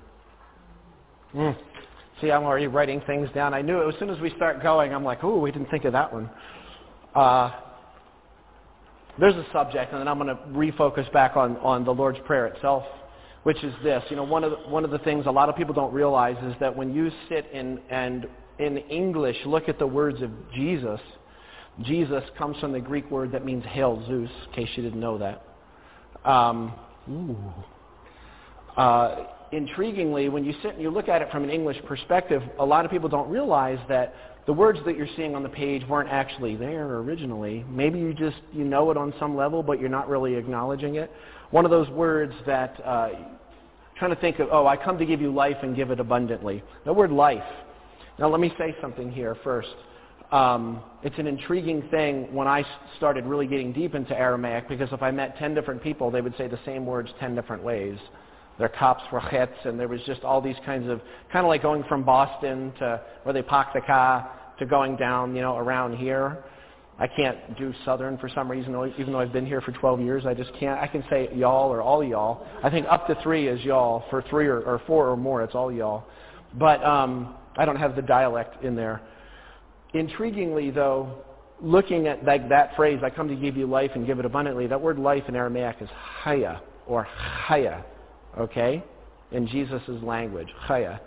Mm. See, I'm already writing things down. I knew it as soon as we start going. I'm like, ooh, we didn't think of that one. Uh, there's a subject, and then I'm going to refocus back on, on the Lord's Prayer itself, which is this. You know, one of, the, one of the things a lot of people don't realize is that when you sit in, and in English look at the words of Jesus, Jesus comes from the Greek word that means hail Zeus, in case you didn't know that. Um, ooh. Uh, intriguingly, when you sit and you look at it from an English perspective, a lot of people don't realize that the words that you're seeing on the page weren't actually there originally. Maybe you just you know it on some level, but you're not really acknowledging it. One of those words that uh, trying to think of, oh, I come to give you life and give it abundantly. The word life. Now let me say something here first. Um, it's an intriguing thing when I started really getting deep into Aramaic because if I met 10 different people, they would say the same words 10 different ways. Their cops were hits, and there was just all these kinds of, kind of like going from Boston to where they park the car to going down, you know, around here. I can't do Southern for some reason, even though I've been here for 12 years. I just can't. I can say y'all or all y'all. I think up to three is y'all. For three or, or four or more, it's all y'all. But um, I don't have the dialect in there. Intriguingly, though, looking at that, that phrase, I come to give you life and give it abundantly, that word life in Aramaic is haya or haya okay, in Jesus' language, chaya.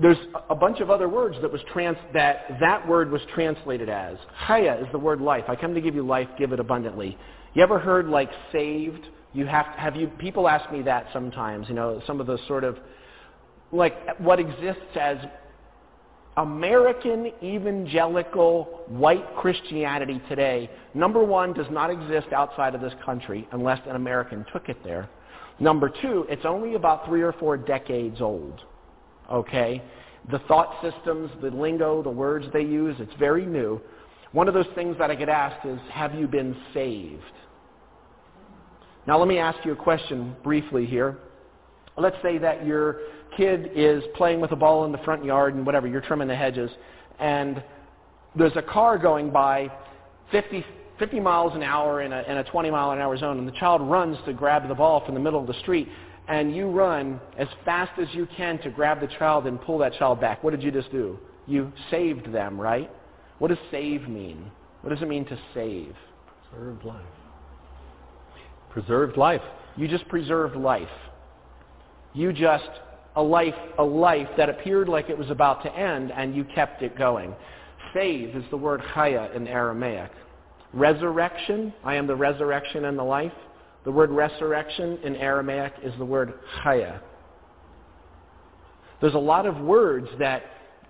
There's a bunch of other words that was trans that that word was translated as. Chaya is the word life. I come to give you life, give it abundantly. You ever heard like saved? You have have you people ask me that sometimes, you know, some of the sort of like what exists as American evangelical white Christianity today, number one, does not exist outside of this country unless an American took it there. Number two, it's only about three or four decades old. Okay? The thought systems, the lingo, the words they use, it's very new. One of those things that I get asked is, have you been saved? Now let me ask you a question briefly here. Let's say that your kid is playing with a ball in the front yard and whatever, you're trimming the hedges, and there's a car going by 50, 50 miles an hour in a, in a 20 mile an hour zone, and the child runs to grab the ball from the middle of the street, and you run as fast as you can to grab the child and pull that child back. What did you just do? You saved them, right? What does save mean? What does it mean to save? Preserved life. Preserved life. You just preserved life. You just a life, a life that appeared like it was about to end, and you kept it going. Save is the word chaya in Aramaic. Resurrection, I am the resurrection and the life. The word resurrection in Aramaic is the word chaya. There's a lot of words that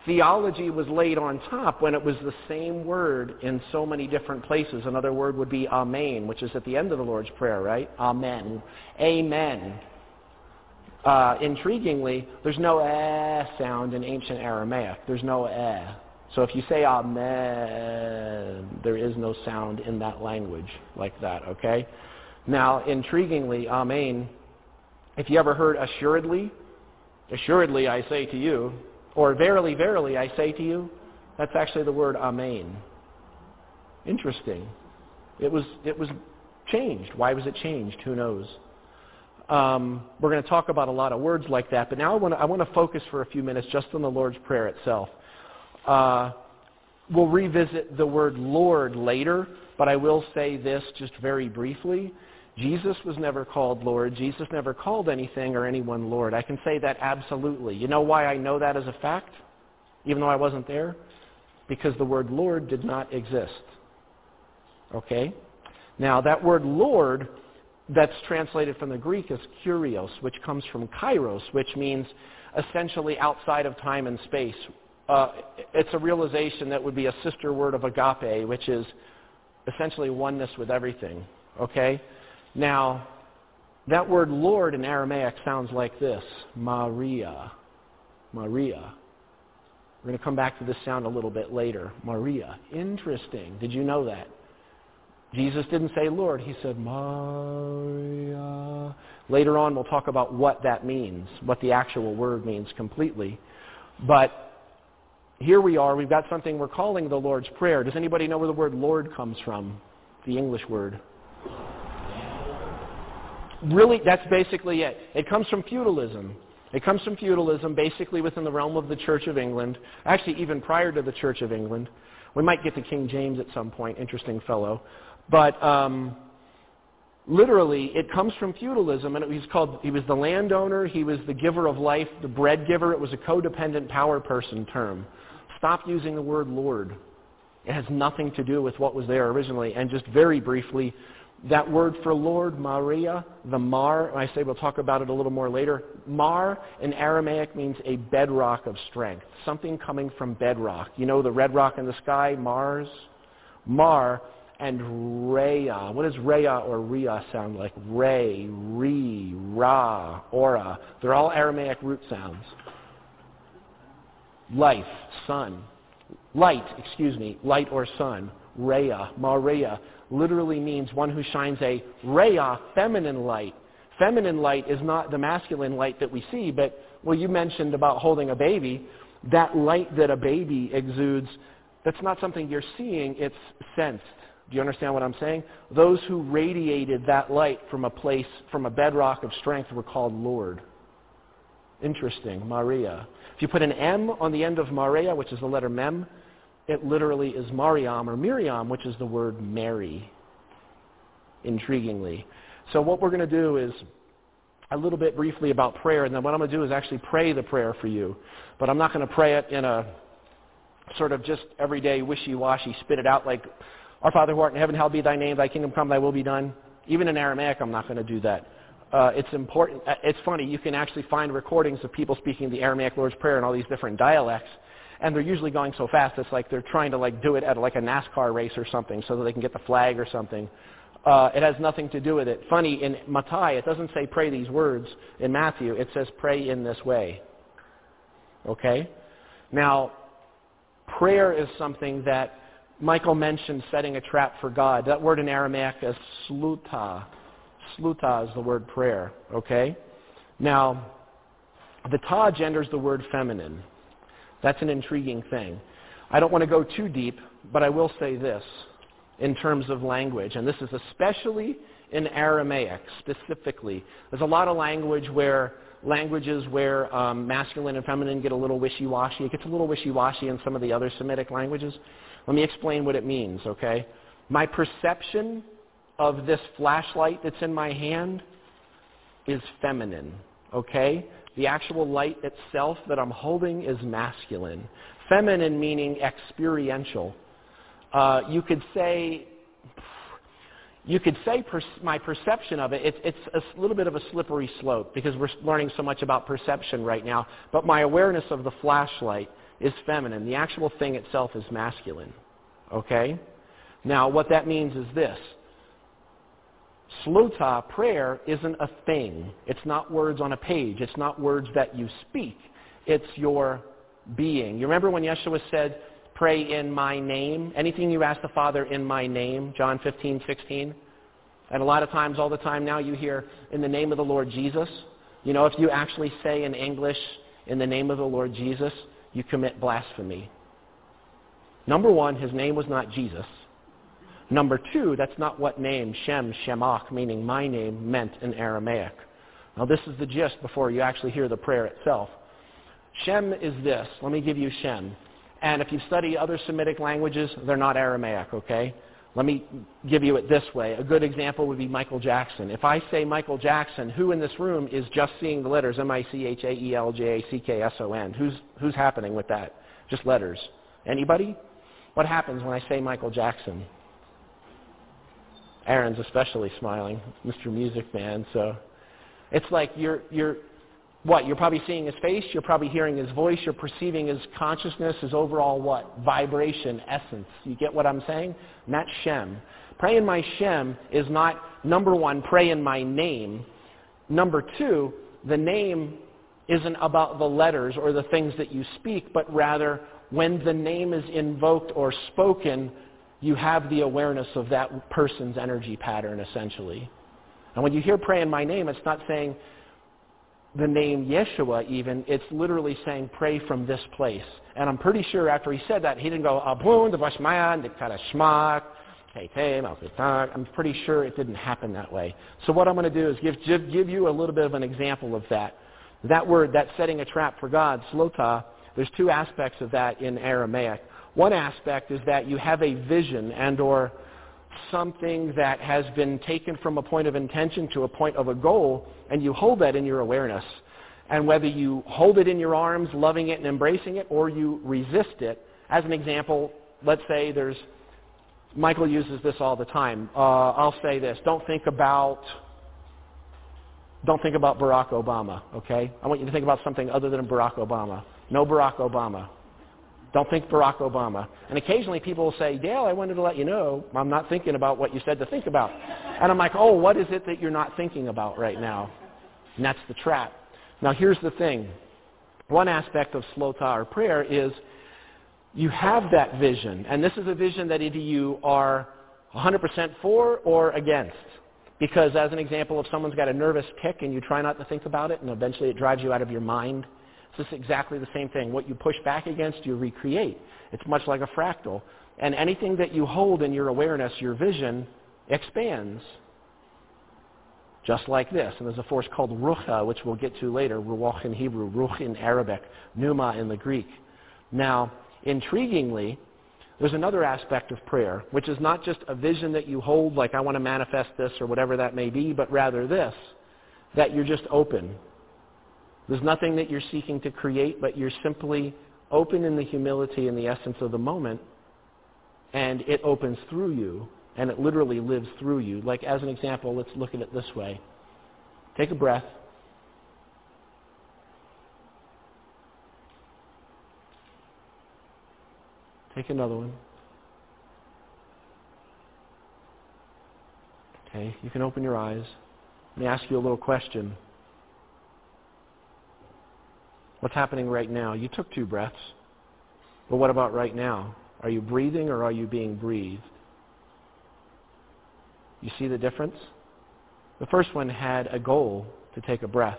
theology was laid on top when it was the same word in so many different places. Another word would be amen, which is at the end of the Lord's Prayer, right? Amen. Amen. Uh, intriguingly, there's no eh sound in ancient Aramaic. There's no eh. So if you say amen, there is no sound in that language like that, okay? Now, intriguingly, amen, if you ever heard assuredly, assuredly I say to you, or verily, verily I say to you, that's actually the word amen. Interesting. It was, it was changed. Why was it changed? Who knows? Um, we're going to talk about a lot of words like that, but now I want to, I want to focus for a few minutes just on the Lord's Prayer itself. Uh, we'll revisit the word Lord later, but I will say this just very briefly. Jesus was never called Lord. Jesus never called anything or anyone Lord. I can say that absolutely. You know why I know that as a fact, even though I wasn't there? Because the word Lord did not exist. Okay? Now, that word Lord that's translated from the Greek is kurios, which comes from kairos, which means essentially outside of time and space. Uh, it's a realization that would be a sister word of agape, which is essentially oneness with everything. Okay? Now, that word Lord in Aramaic sounds like this Maria. Maria. We're going to come back to this sound a little bit later. Maria. Interesting. Did you know that? Jesus didn't say Lord. He said Maria. Later on, we'll talk about what that means, what the actual word means completely. But here we are. We've got something we're calling the Lord's Prayer. Does anybody know where the word Lord comes from? The English word. Really, that's basically it. It comes from feudalism. It comes from feudalism, basically within the realm of the Church of England, actually even prior to the Church of England. We might get to King James at some point, interesting fellow. But um, literally, it comes from feudalism, and it was called. He was the landowner. He was the giver of life, the bread giver. It was a codependent power person term. Stop using the word Lord. It has nothing to do with what was there originally. And just very briefly, that word for Lord, Maria, the Mar, I say we'll talk about it a little more later. Mar in Aramaic means a bedrock of strength, something coming from bedrock. You know the red rock in the sky, Mars? Mar and Rhea. What does Rhea or Rhea sound like? Ray, Re, Ra, Ora. They're all Aramaic root sounds. Life, sun. Light, excuse me, light or sun. Rhea, Maria, literally means one who shines a Rhea, feminine light. Feminine light is not the masculine light that we see, but, well, you mentioned about holding a baby. That light that a baby exudes, that's not something you're seeing, it's sensed. Do you understand what I'm saying? Those who radiated that light from a place, from a bedrock of strength were called Lord. Interesting, Maria. If you put an M on the end of Maria, which is the letter Mem, it literally is Mariam or Miriam, which is the word Mary, intriguingly. So what we're going to do is a little bit briefly about prayer, and then what I'm going to do is actually pray the prayer for you. But I'm not going to pray it in a sort of just everyday wishy-washy, spit it out like our Father who art in heaven, hallowed be thy name, thy kingdom come, thy will be done. Even in Aramaic, I'm not going to do that. Uh, it's important. Uh, it's funny. You can actually find recordings of people speaking the Aramaic Lord's Prayer in all these different dialects. and they're usually going so fast it's like they're trying to like do it at like a NASCAR race or something so that they can get the flag or something. Uh, it has nothing to do with it. Funny, in Mattai, it doesn't say pray these words. In Matthew, it says pray in this way. Okay? Now, prayer is something that Michael mentioned setting a trap for God. That word in Aramaic is sluta. Sluta is the word prayer. Okay? Now, the ta genders the word feminine. That's an intriguing thing. I don't want to go too deep, but I will say this in terms of language, and this is especially in Aramaic specifically. There's a lot of language where languages where um, masculine and feminine get a little wishy-washy. It gets a little wishy-washy in some of the other Semitic languages. Let me explain what it means, okay? My perception of this flashlight that's in my hand is feminine, okay? The actual light itself that I'm holding is masculine. Feminine meaning experiential. Uh, you could say, you could say per- my perception of it, it, it's a little bit of a slippery slope because we're learning so much about perception right now. But my awareness of the flashlight is feminine. The actual thing itself is masculine. Okay? Now, what that means is this. Sluta, prayer, isn't a thing. It's not words on a page. It's not words that you speak. It's your being. You remember when Yeshua said, pray in my name? Anything you ask the Father in my name, John 15, 16. And a lot of times, all the time now, you hear, in the name of the Lord Jesus. You know, if you actually say in English, in the name of the Lord Jesus, you commit blasphemy. Number one, his name was not Jesus. Number two, that's not what name Shem, Shemach, meaning my name, meant in Aramaic. Now this is the gist before you actually hear the prayer itself. Shem is this. Let me give you Shem. And if you study other Semitic languages, they're not Aramaic, okay? Let me give you it this way. A good example would be Michael Jackson. If I say Michael Jackson, who in this room is just seeing the letters M-I-C-H-A-E-L-J-A-C-K-S-O-N? Who's, who's happening with that? Just letters. Anybody? What happens when I say Michael Jackson? Aaron's especially smiling, Mr. Music Man. So it's like you're you're what? You're probably seeing his face, you're probably hearing his voice, you're perceiving his consciousness, his overall what? Vibration, essence. You get what I'm saying? And that's Shem. Pray in my Shem is not number one, pray in my name. Number two, the name isn't about the letters or the things that you speak, but rather when the name is invoked or spoken, you have the awareness of that person's energy pattern, essentially. And when you hear pray in my name, it's not saying the name Yeshua even. It's literally saying pray from this place. And I'm pretty sure after he said that, he didn't go, Abun, the Vashmayan, the Karashmak, I'm pretty sure it didn't happen that way. So what I'm going to do is give, give, give you a little bit of an example of that. That word, that setting a trap for God, slota, there's two aspects of that in Aramaic. One aspect is that you have a vision and or something that has been taken from a point of intention to a point of a goal, and you hold that in your awareness. And whether you hold it in your arms, loving it and embracing it, or you resist it, as an example, let's say there's, Michael uses this all the time. Uh, I'll say this, don't think about, don't think about Barack Obama, okay? I want you to think about something other than Barack Obama. No Barack Obama. Don't think Barack Obama. And occasionally people will say, Dale, I wanted to let you know I'm not thinking about what you said to think about. And I'm like, oh, what is it that you're not thinking about right now? And that's the trap. Now here's the thing. One aspect of slota or prayer is you have that vision. And this is a vision that either you are 100% for or against. Because as an example, if someone's got a nervous tick and you try not to think about it and eventually it drives you out of your mind, it's just exactly the same thing. What you push back against, you recreate. It's much like a fractal. And anything that you hold in your awareness, your vision, expands. Just like this. And there's a force called rucha, which we'll get to later, ruach in Hebrew, ruch in Arabic, pneuma in the Greek. Now, intriguingly, there's another aspect of prayer, which is not just a vision that you hold, like I want to manifest this or whatever that may be, but rather this, that you're just open there's nothing that you're seeking to create, but you're simply open in the humility and the essence of the moment, and it opens through you, and it literally lives through you. Like, as an example, let's look at it this way. Take a breath. Take another one. Okay, you can open your eyes. Let me ask you a little question. What's happening right now? You took two breaths. But what about right now? Are you breathing or are you being breathed? You see the difference? The first one had a goal to take a breath.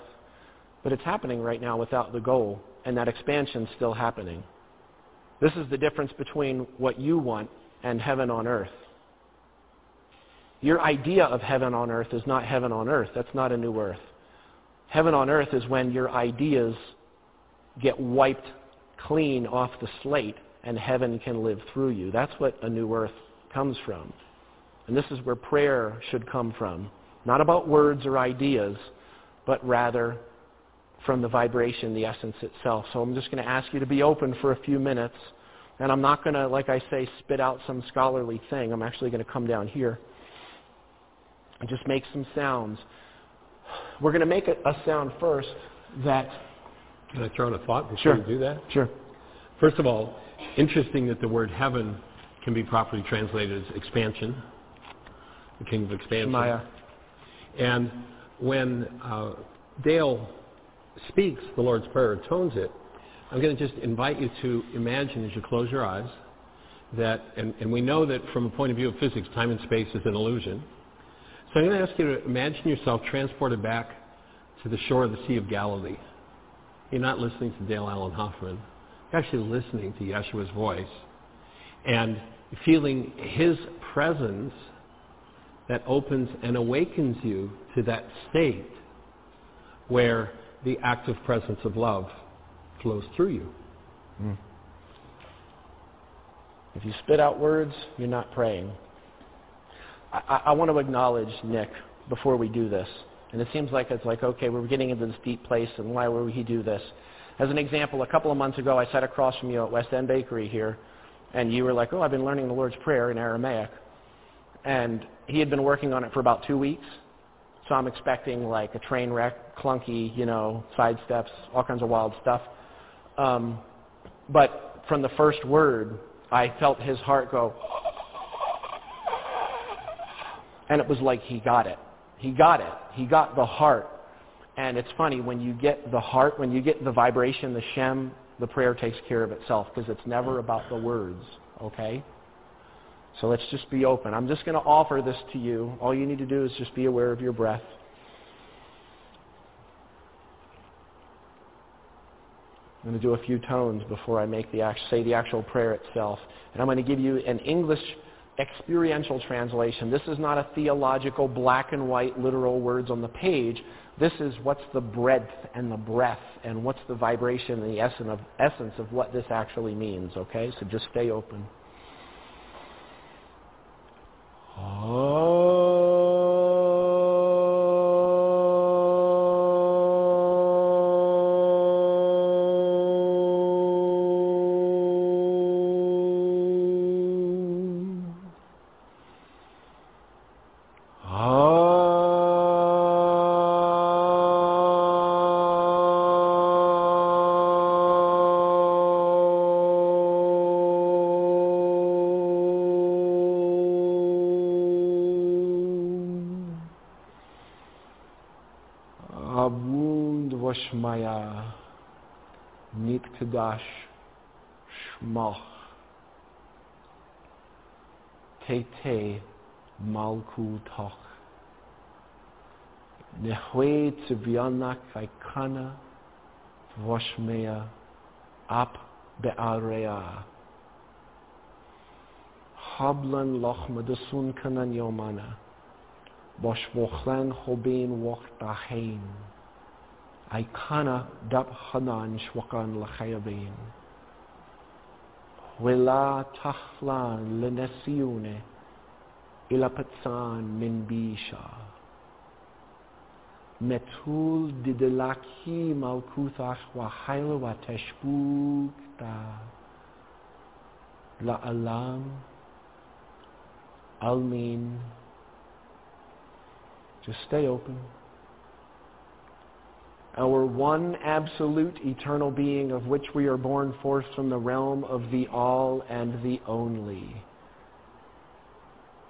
But it's happening right now without the goal, and that expansion's still happening. This is the difference between what you want and heaven on earth. Your idea of heaven on earth is not heaven on earth. That's not a new earth. Heaven on earth is when your ideas get wiped clean off the slate and heaven can live through you. That's what a new earth comes from. And this is where prayer should come from. Not about words or ideas, but rather from the vibration, the essence itself. So I'm just going to ask you to be open for a few minutes. And I'm not going to, like I say, spit out some scholarly thing. I'm actually going to come down here and just make some sounds. We're going to make a, sound first that... Can I throw in a thought before sure. you do that? Sure. First of all, interesting that the word heaven can be properly translated as expansion, the king of expansion. Maya. And when uh, Dale speaks the Lord's Prayer, tones it, I'm going to just invite you to imagine as you close your eyes that, and, and we know that from a point of view of physics, time and space is an illusion. So I'm going to ask you to imagine yourself transported back to the shore of the Sea of Galilee. You're not listening to Dale Allen Hoffman. You're actually listening to Yeshua's voice and feeling his presence that opens and awakens you to that state where the active presence of love flows through you. Mm. If you spit out words, you're not praying. I, I, want to acknowledge Nick before we do this. And it seems like it's like, okay, we're getting into this deep place, and why would he do this? As an example, a couple of months ago, I sat across from you at West End Bakery here, and you were like, oh, I've been learning the Lord's Prayer in Aramaic. And he had been working on it for about two weeks. So I'm expecting like a train wreck, clunky, you know, side steps, all kinds of wild stuff. Um, but from the first word, I felt his heart go, [LAUGHS] and it was like he got it. He got it. He got the heart. And it's funny, when you get the heart, when you get the vibration, the Shem, the prayer takes care of itself because it's never about the words, okay? So let's just be open. I'm just going to offer this to you. All you need to do is just be aware of your breath. I'm going to do a few tones before I make the say the actual prayer itself. And I'm going to give you an English experiential translation. This is not a theological black and white literal words on the page. This is what's the breadth and the breath and what's the vibration and the essence of, essence of what this actually means, okay? So just stay open. Oh. Kadash Shmach Tete Malkutoch Nehwe Tzivyanak Kaikana Voshmea Ap Be'area. Hablan Loch Medasun Kanan Yomana Bosh Vochlan Chobin Woch Dahein Aikana dap hanan shwakan lachayabin. Wila tachlan lenesiune ilapatsan min bisha. Metul didelaki malkuthach wahaila wa teshbukta. La alam almin. Just stay open. Our one absolute eternal being of which we are born forth from the realm of the all and the only.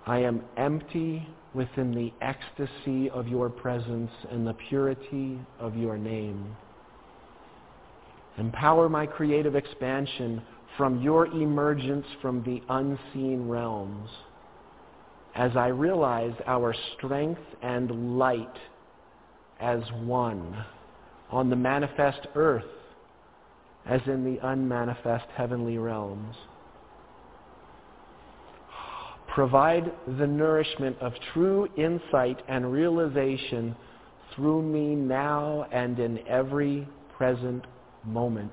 I am empty within the ecstasy of your presence and the purity of your name. Empower my creative expansion from your emergence from the unseen realms as I realize our strength and light as one on the manifest earth as in the unmanifest heavenly realms. Provide the nourishment of true insight and realization through me now and in every present moment.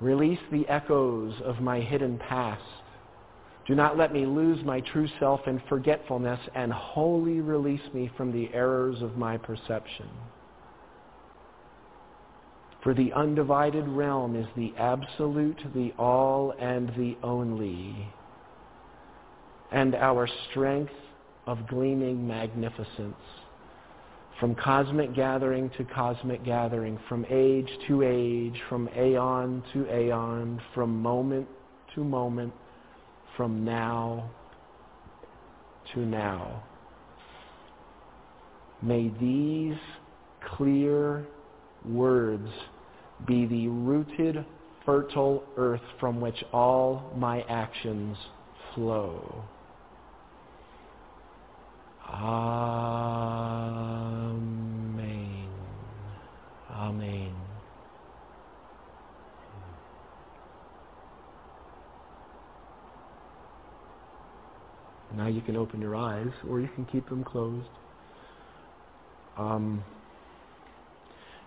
Release the echoes of my hidden past. Do not let me lose my true self in forgetfulness and wholly release me from the errors of my perception. For the undivided realm is the absolute, the all, and the only, and our strength of gleaming magnificence. From cosmic gathering to cosmic gathering, from age to age, from aeon to aeon, from moment to moment, from now to now. May these clear words be the rooted, fertile earth from which all my actions flow. Amen. Amen. Now you can open your eyes or you can keep them closed. Um,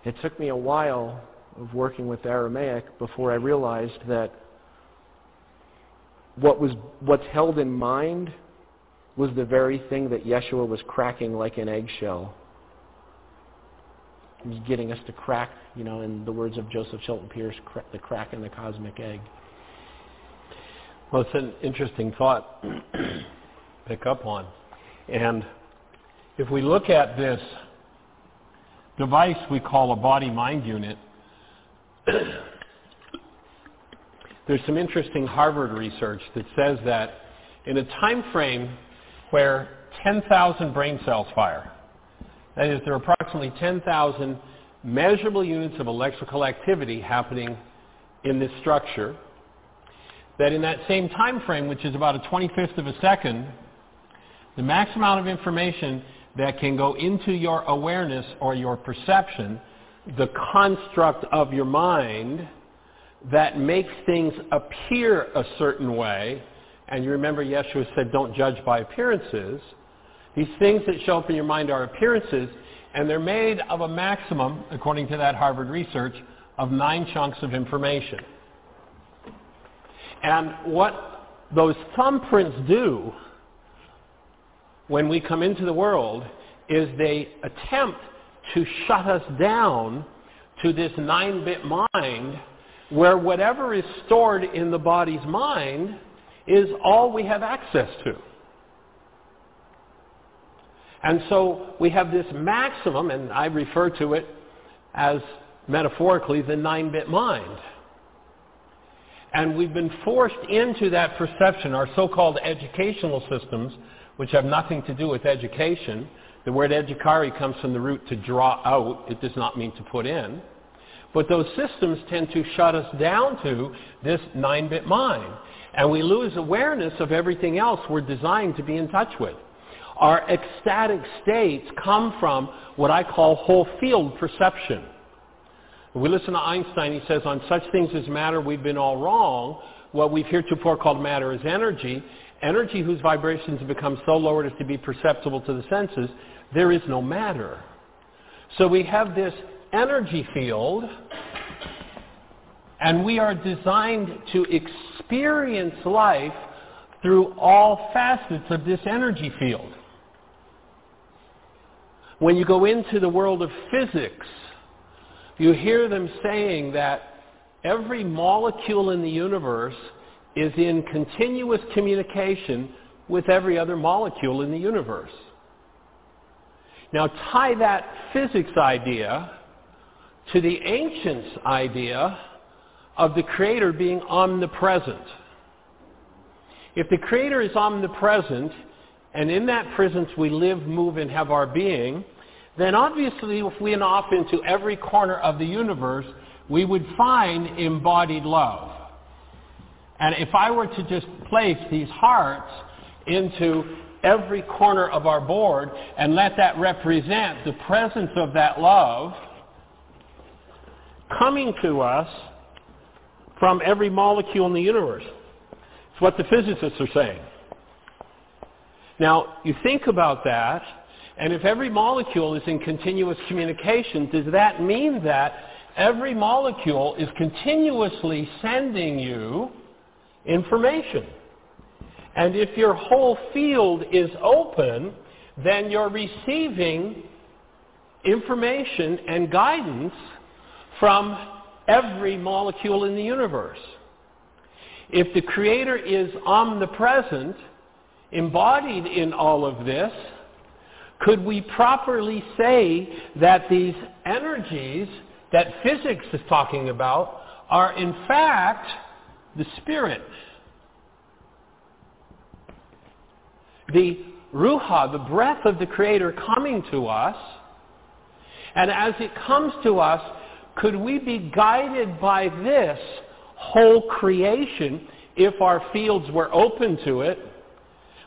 it took me a while of working with Aramaic before I realized that what was what's held in mind was the very thing that Yeshua was cracking like an eggshell. He was getting us to crack, you know, in the words of Joseph Chilton Pearce, the crack in the cosmic egg. Well, it's an interesting thought to pick up on. And if we look at this device we call a body-mind unit, [CLEARS THROAT] there's some interesting Harvard research that says that in a time frame where 10,000 brain cells fire, that is, there are approximately 10,000 measurable units of electrical activity happening in this structure, that in that same time frame, which is about a 25th of a second, the max amount of information that can go into your awareness or your perception the construct of your mind that makes things appear a certain way, and you remember Yeshua said, don't judge by appearances. These things that show up in your mind are appearances, and they're made of a maximum, according to that Harvard research, of nine chunks of information. And what those thumbprints do when we come into the world is they attempt to shut us down to this 9-bit mind where whatever is stored in the body's mind is all we have access to. And so we have this maximum, and I refer to it as metaphorically the 9-bit mind. And we've been forced into that perception, our so-called educational systems, which have nothing to do with education, the word educare comes from the root to draw out. It does not mean to put in. But those systems tend to shut us down to this 9-bit mind. And we lose awareness of everything else we're designed to be in touch with. Our ecstatic states come from what I call whole field perception. When we listen to Einstein, he says, on such things as matter, we've been all wrong. What we've heretofore called matter is energy. Energy whose vibrations become so lowered as to be perceptible to the senses there is no matter. So we have this energy field, and we are designed to experience life through all facets of this energy field. When you go into the world of physics, you hear them saying that every molecule in the universe is in continuous communication with every other molecule in the universe. Now tie that physics idea to the ancients' idea of the Creator being omnipresent. If the Creator is omnipresent, and in that presence we live, move, and have our being, then obviously if we went off into every corner of the universe, we would find embodied love. And if I were to just place these hearts into every corner of our board and let that represent the presence of that love coming to us from every molecule in the universe. It's what the physicists are saying. Now, you think about that, and if every molecule is in continuous communication, does that mean that every molecule is continuously sending you information? And if your whole field is open, then you're receiving information and guidance from every molecule in the universe. If the Creator is omnipresent, embodied in all of this, could we properly say that these energies that physics is talking about are in fact the Spirit? The Ruha, the breath of the Creator coming to us, and as it comes to us, could we be guided by this whole creation if our fields were open to it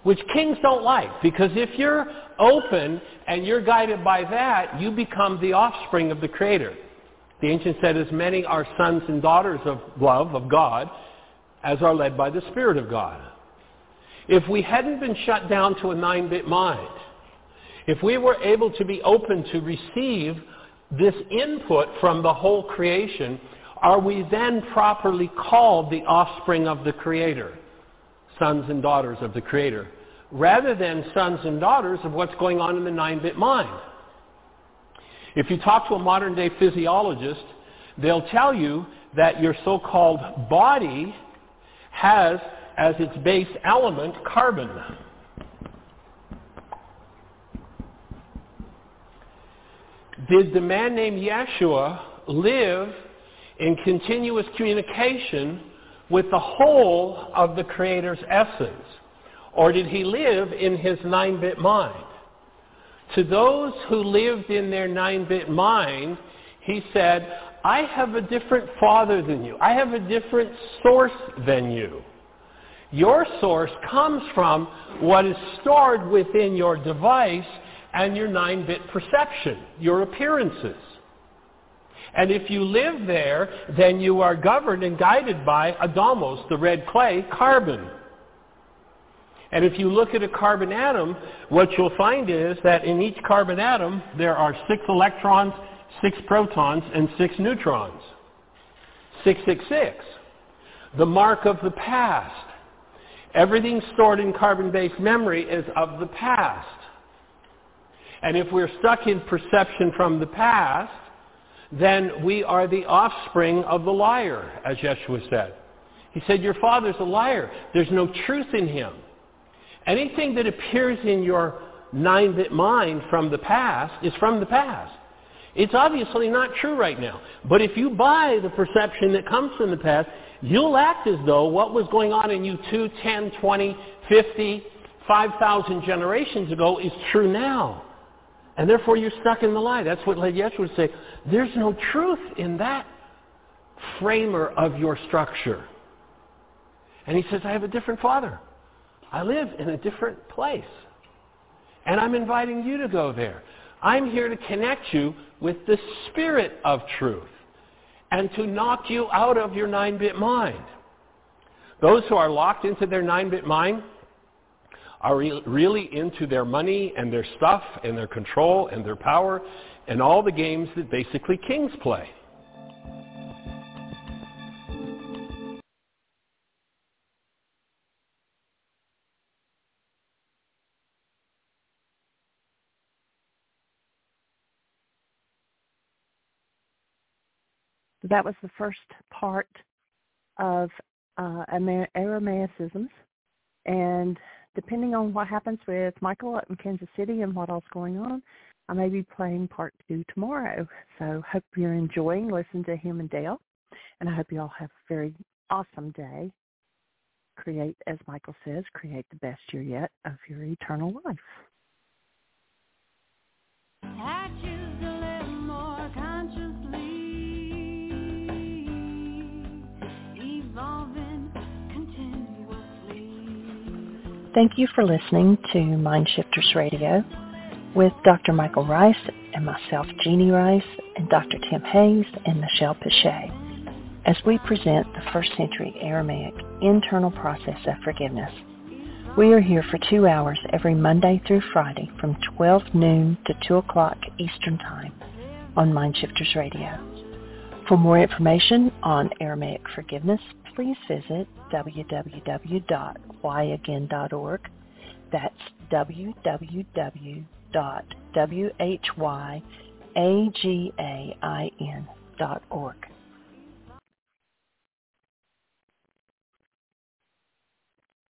which kings don't like because if you're open and you're guided by that, you become the offspring of the Creator. The ancient said, as many are sons and daughters of love, of God, as are led by the Spirit of God. If we hadn't been shut down to a nine-bit mind, if we were able to be open to receive this input from the whole creation, are we then properly called the offspring of the Creator? sons and daughters of the Creator, rather than sons and daughters of what's going on in the 9-bit mind. If you talk to a modern-day physiologist, they'll tell you that your so-called body has as its base element carbon. Did the man named Yeshua live in continuous communication with the whole of the Creator's essence? Or did he live in his nine-bit mind? To those who lived in their nine-bit mind, he said, I have a different father than you. I have a different source than you. Your source comes from what is stored within your device and your nine-bit perception, your appearances. And if you live there, then you are governed and guided by Adamos, the red clay, carbon. And if you look at a carbon atom, what you'll find is that in each carbon atom, there are six electrons, six protons, and six neutrons. 666. The mark of the past. Everything stored in carbon-based memory is of the past. And if we're stuck in perception from the past, then we are the offspring of the liar, as Yeshua said. He said, your father's a liar. There's no truth in him. Anything that appears in your nine-bit mind from the past is from the past. It's obviously not true right now. But if you buy the perception that comes from the past, you'll act as though what was going on in you 2, 10, 20, 50, 5,000 generations ago is true now. And therefore you're stuck in the lie. That's what led Yeshua would say. There's no truth in that framer of your structure. And he says, I have a different father. I live in a different place. And I'm inviting you to go there. I'm here to connect you with the spirit of truth and to knock you out of your nine-bit mind. Those who are locked into their nine-bit mind, are really into their money and their stuff and their control and their power and all the games that basically kings play. That was the first part of uh, Aramaisms. And depending on what happens with Michael up in Kansas City and what else going on, I may be playing part two tomorrow. So hope you're enjoying listening to him and Dale. And I hope you all have a very awesome day. Create, as Michael says, create the best year yet of your eternal life. Thank you for listening to Mindshifters Radio with Dr. Michael Ryce and myself, Jeanie Ryce, and Dr. Tim Hayes and Michelle Pichet as we present the first century Aramaic internal process of forgiveness. We are here for two hours every Monday through Friday from 12 noon to 2 o'clock Eastern Time on Mindshifters Radio. For more information on Aramaic forgiveness, please visit www.whyagain.org. That's www.whyagain.org.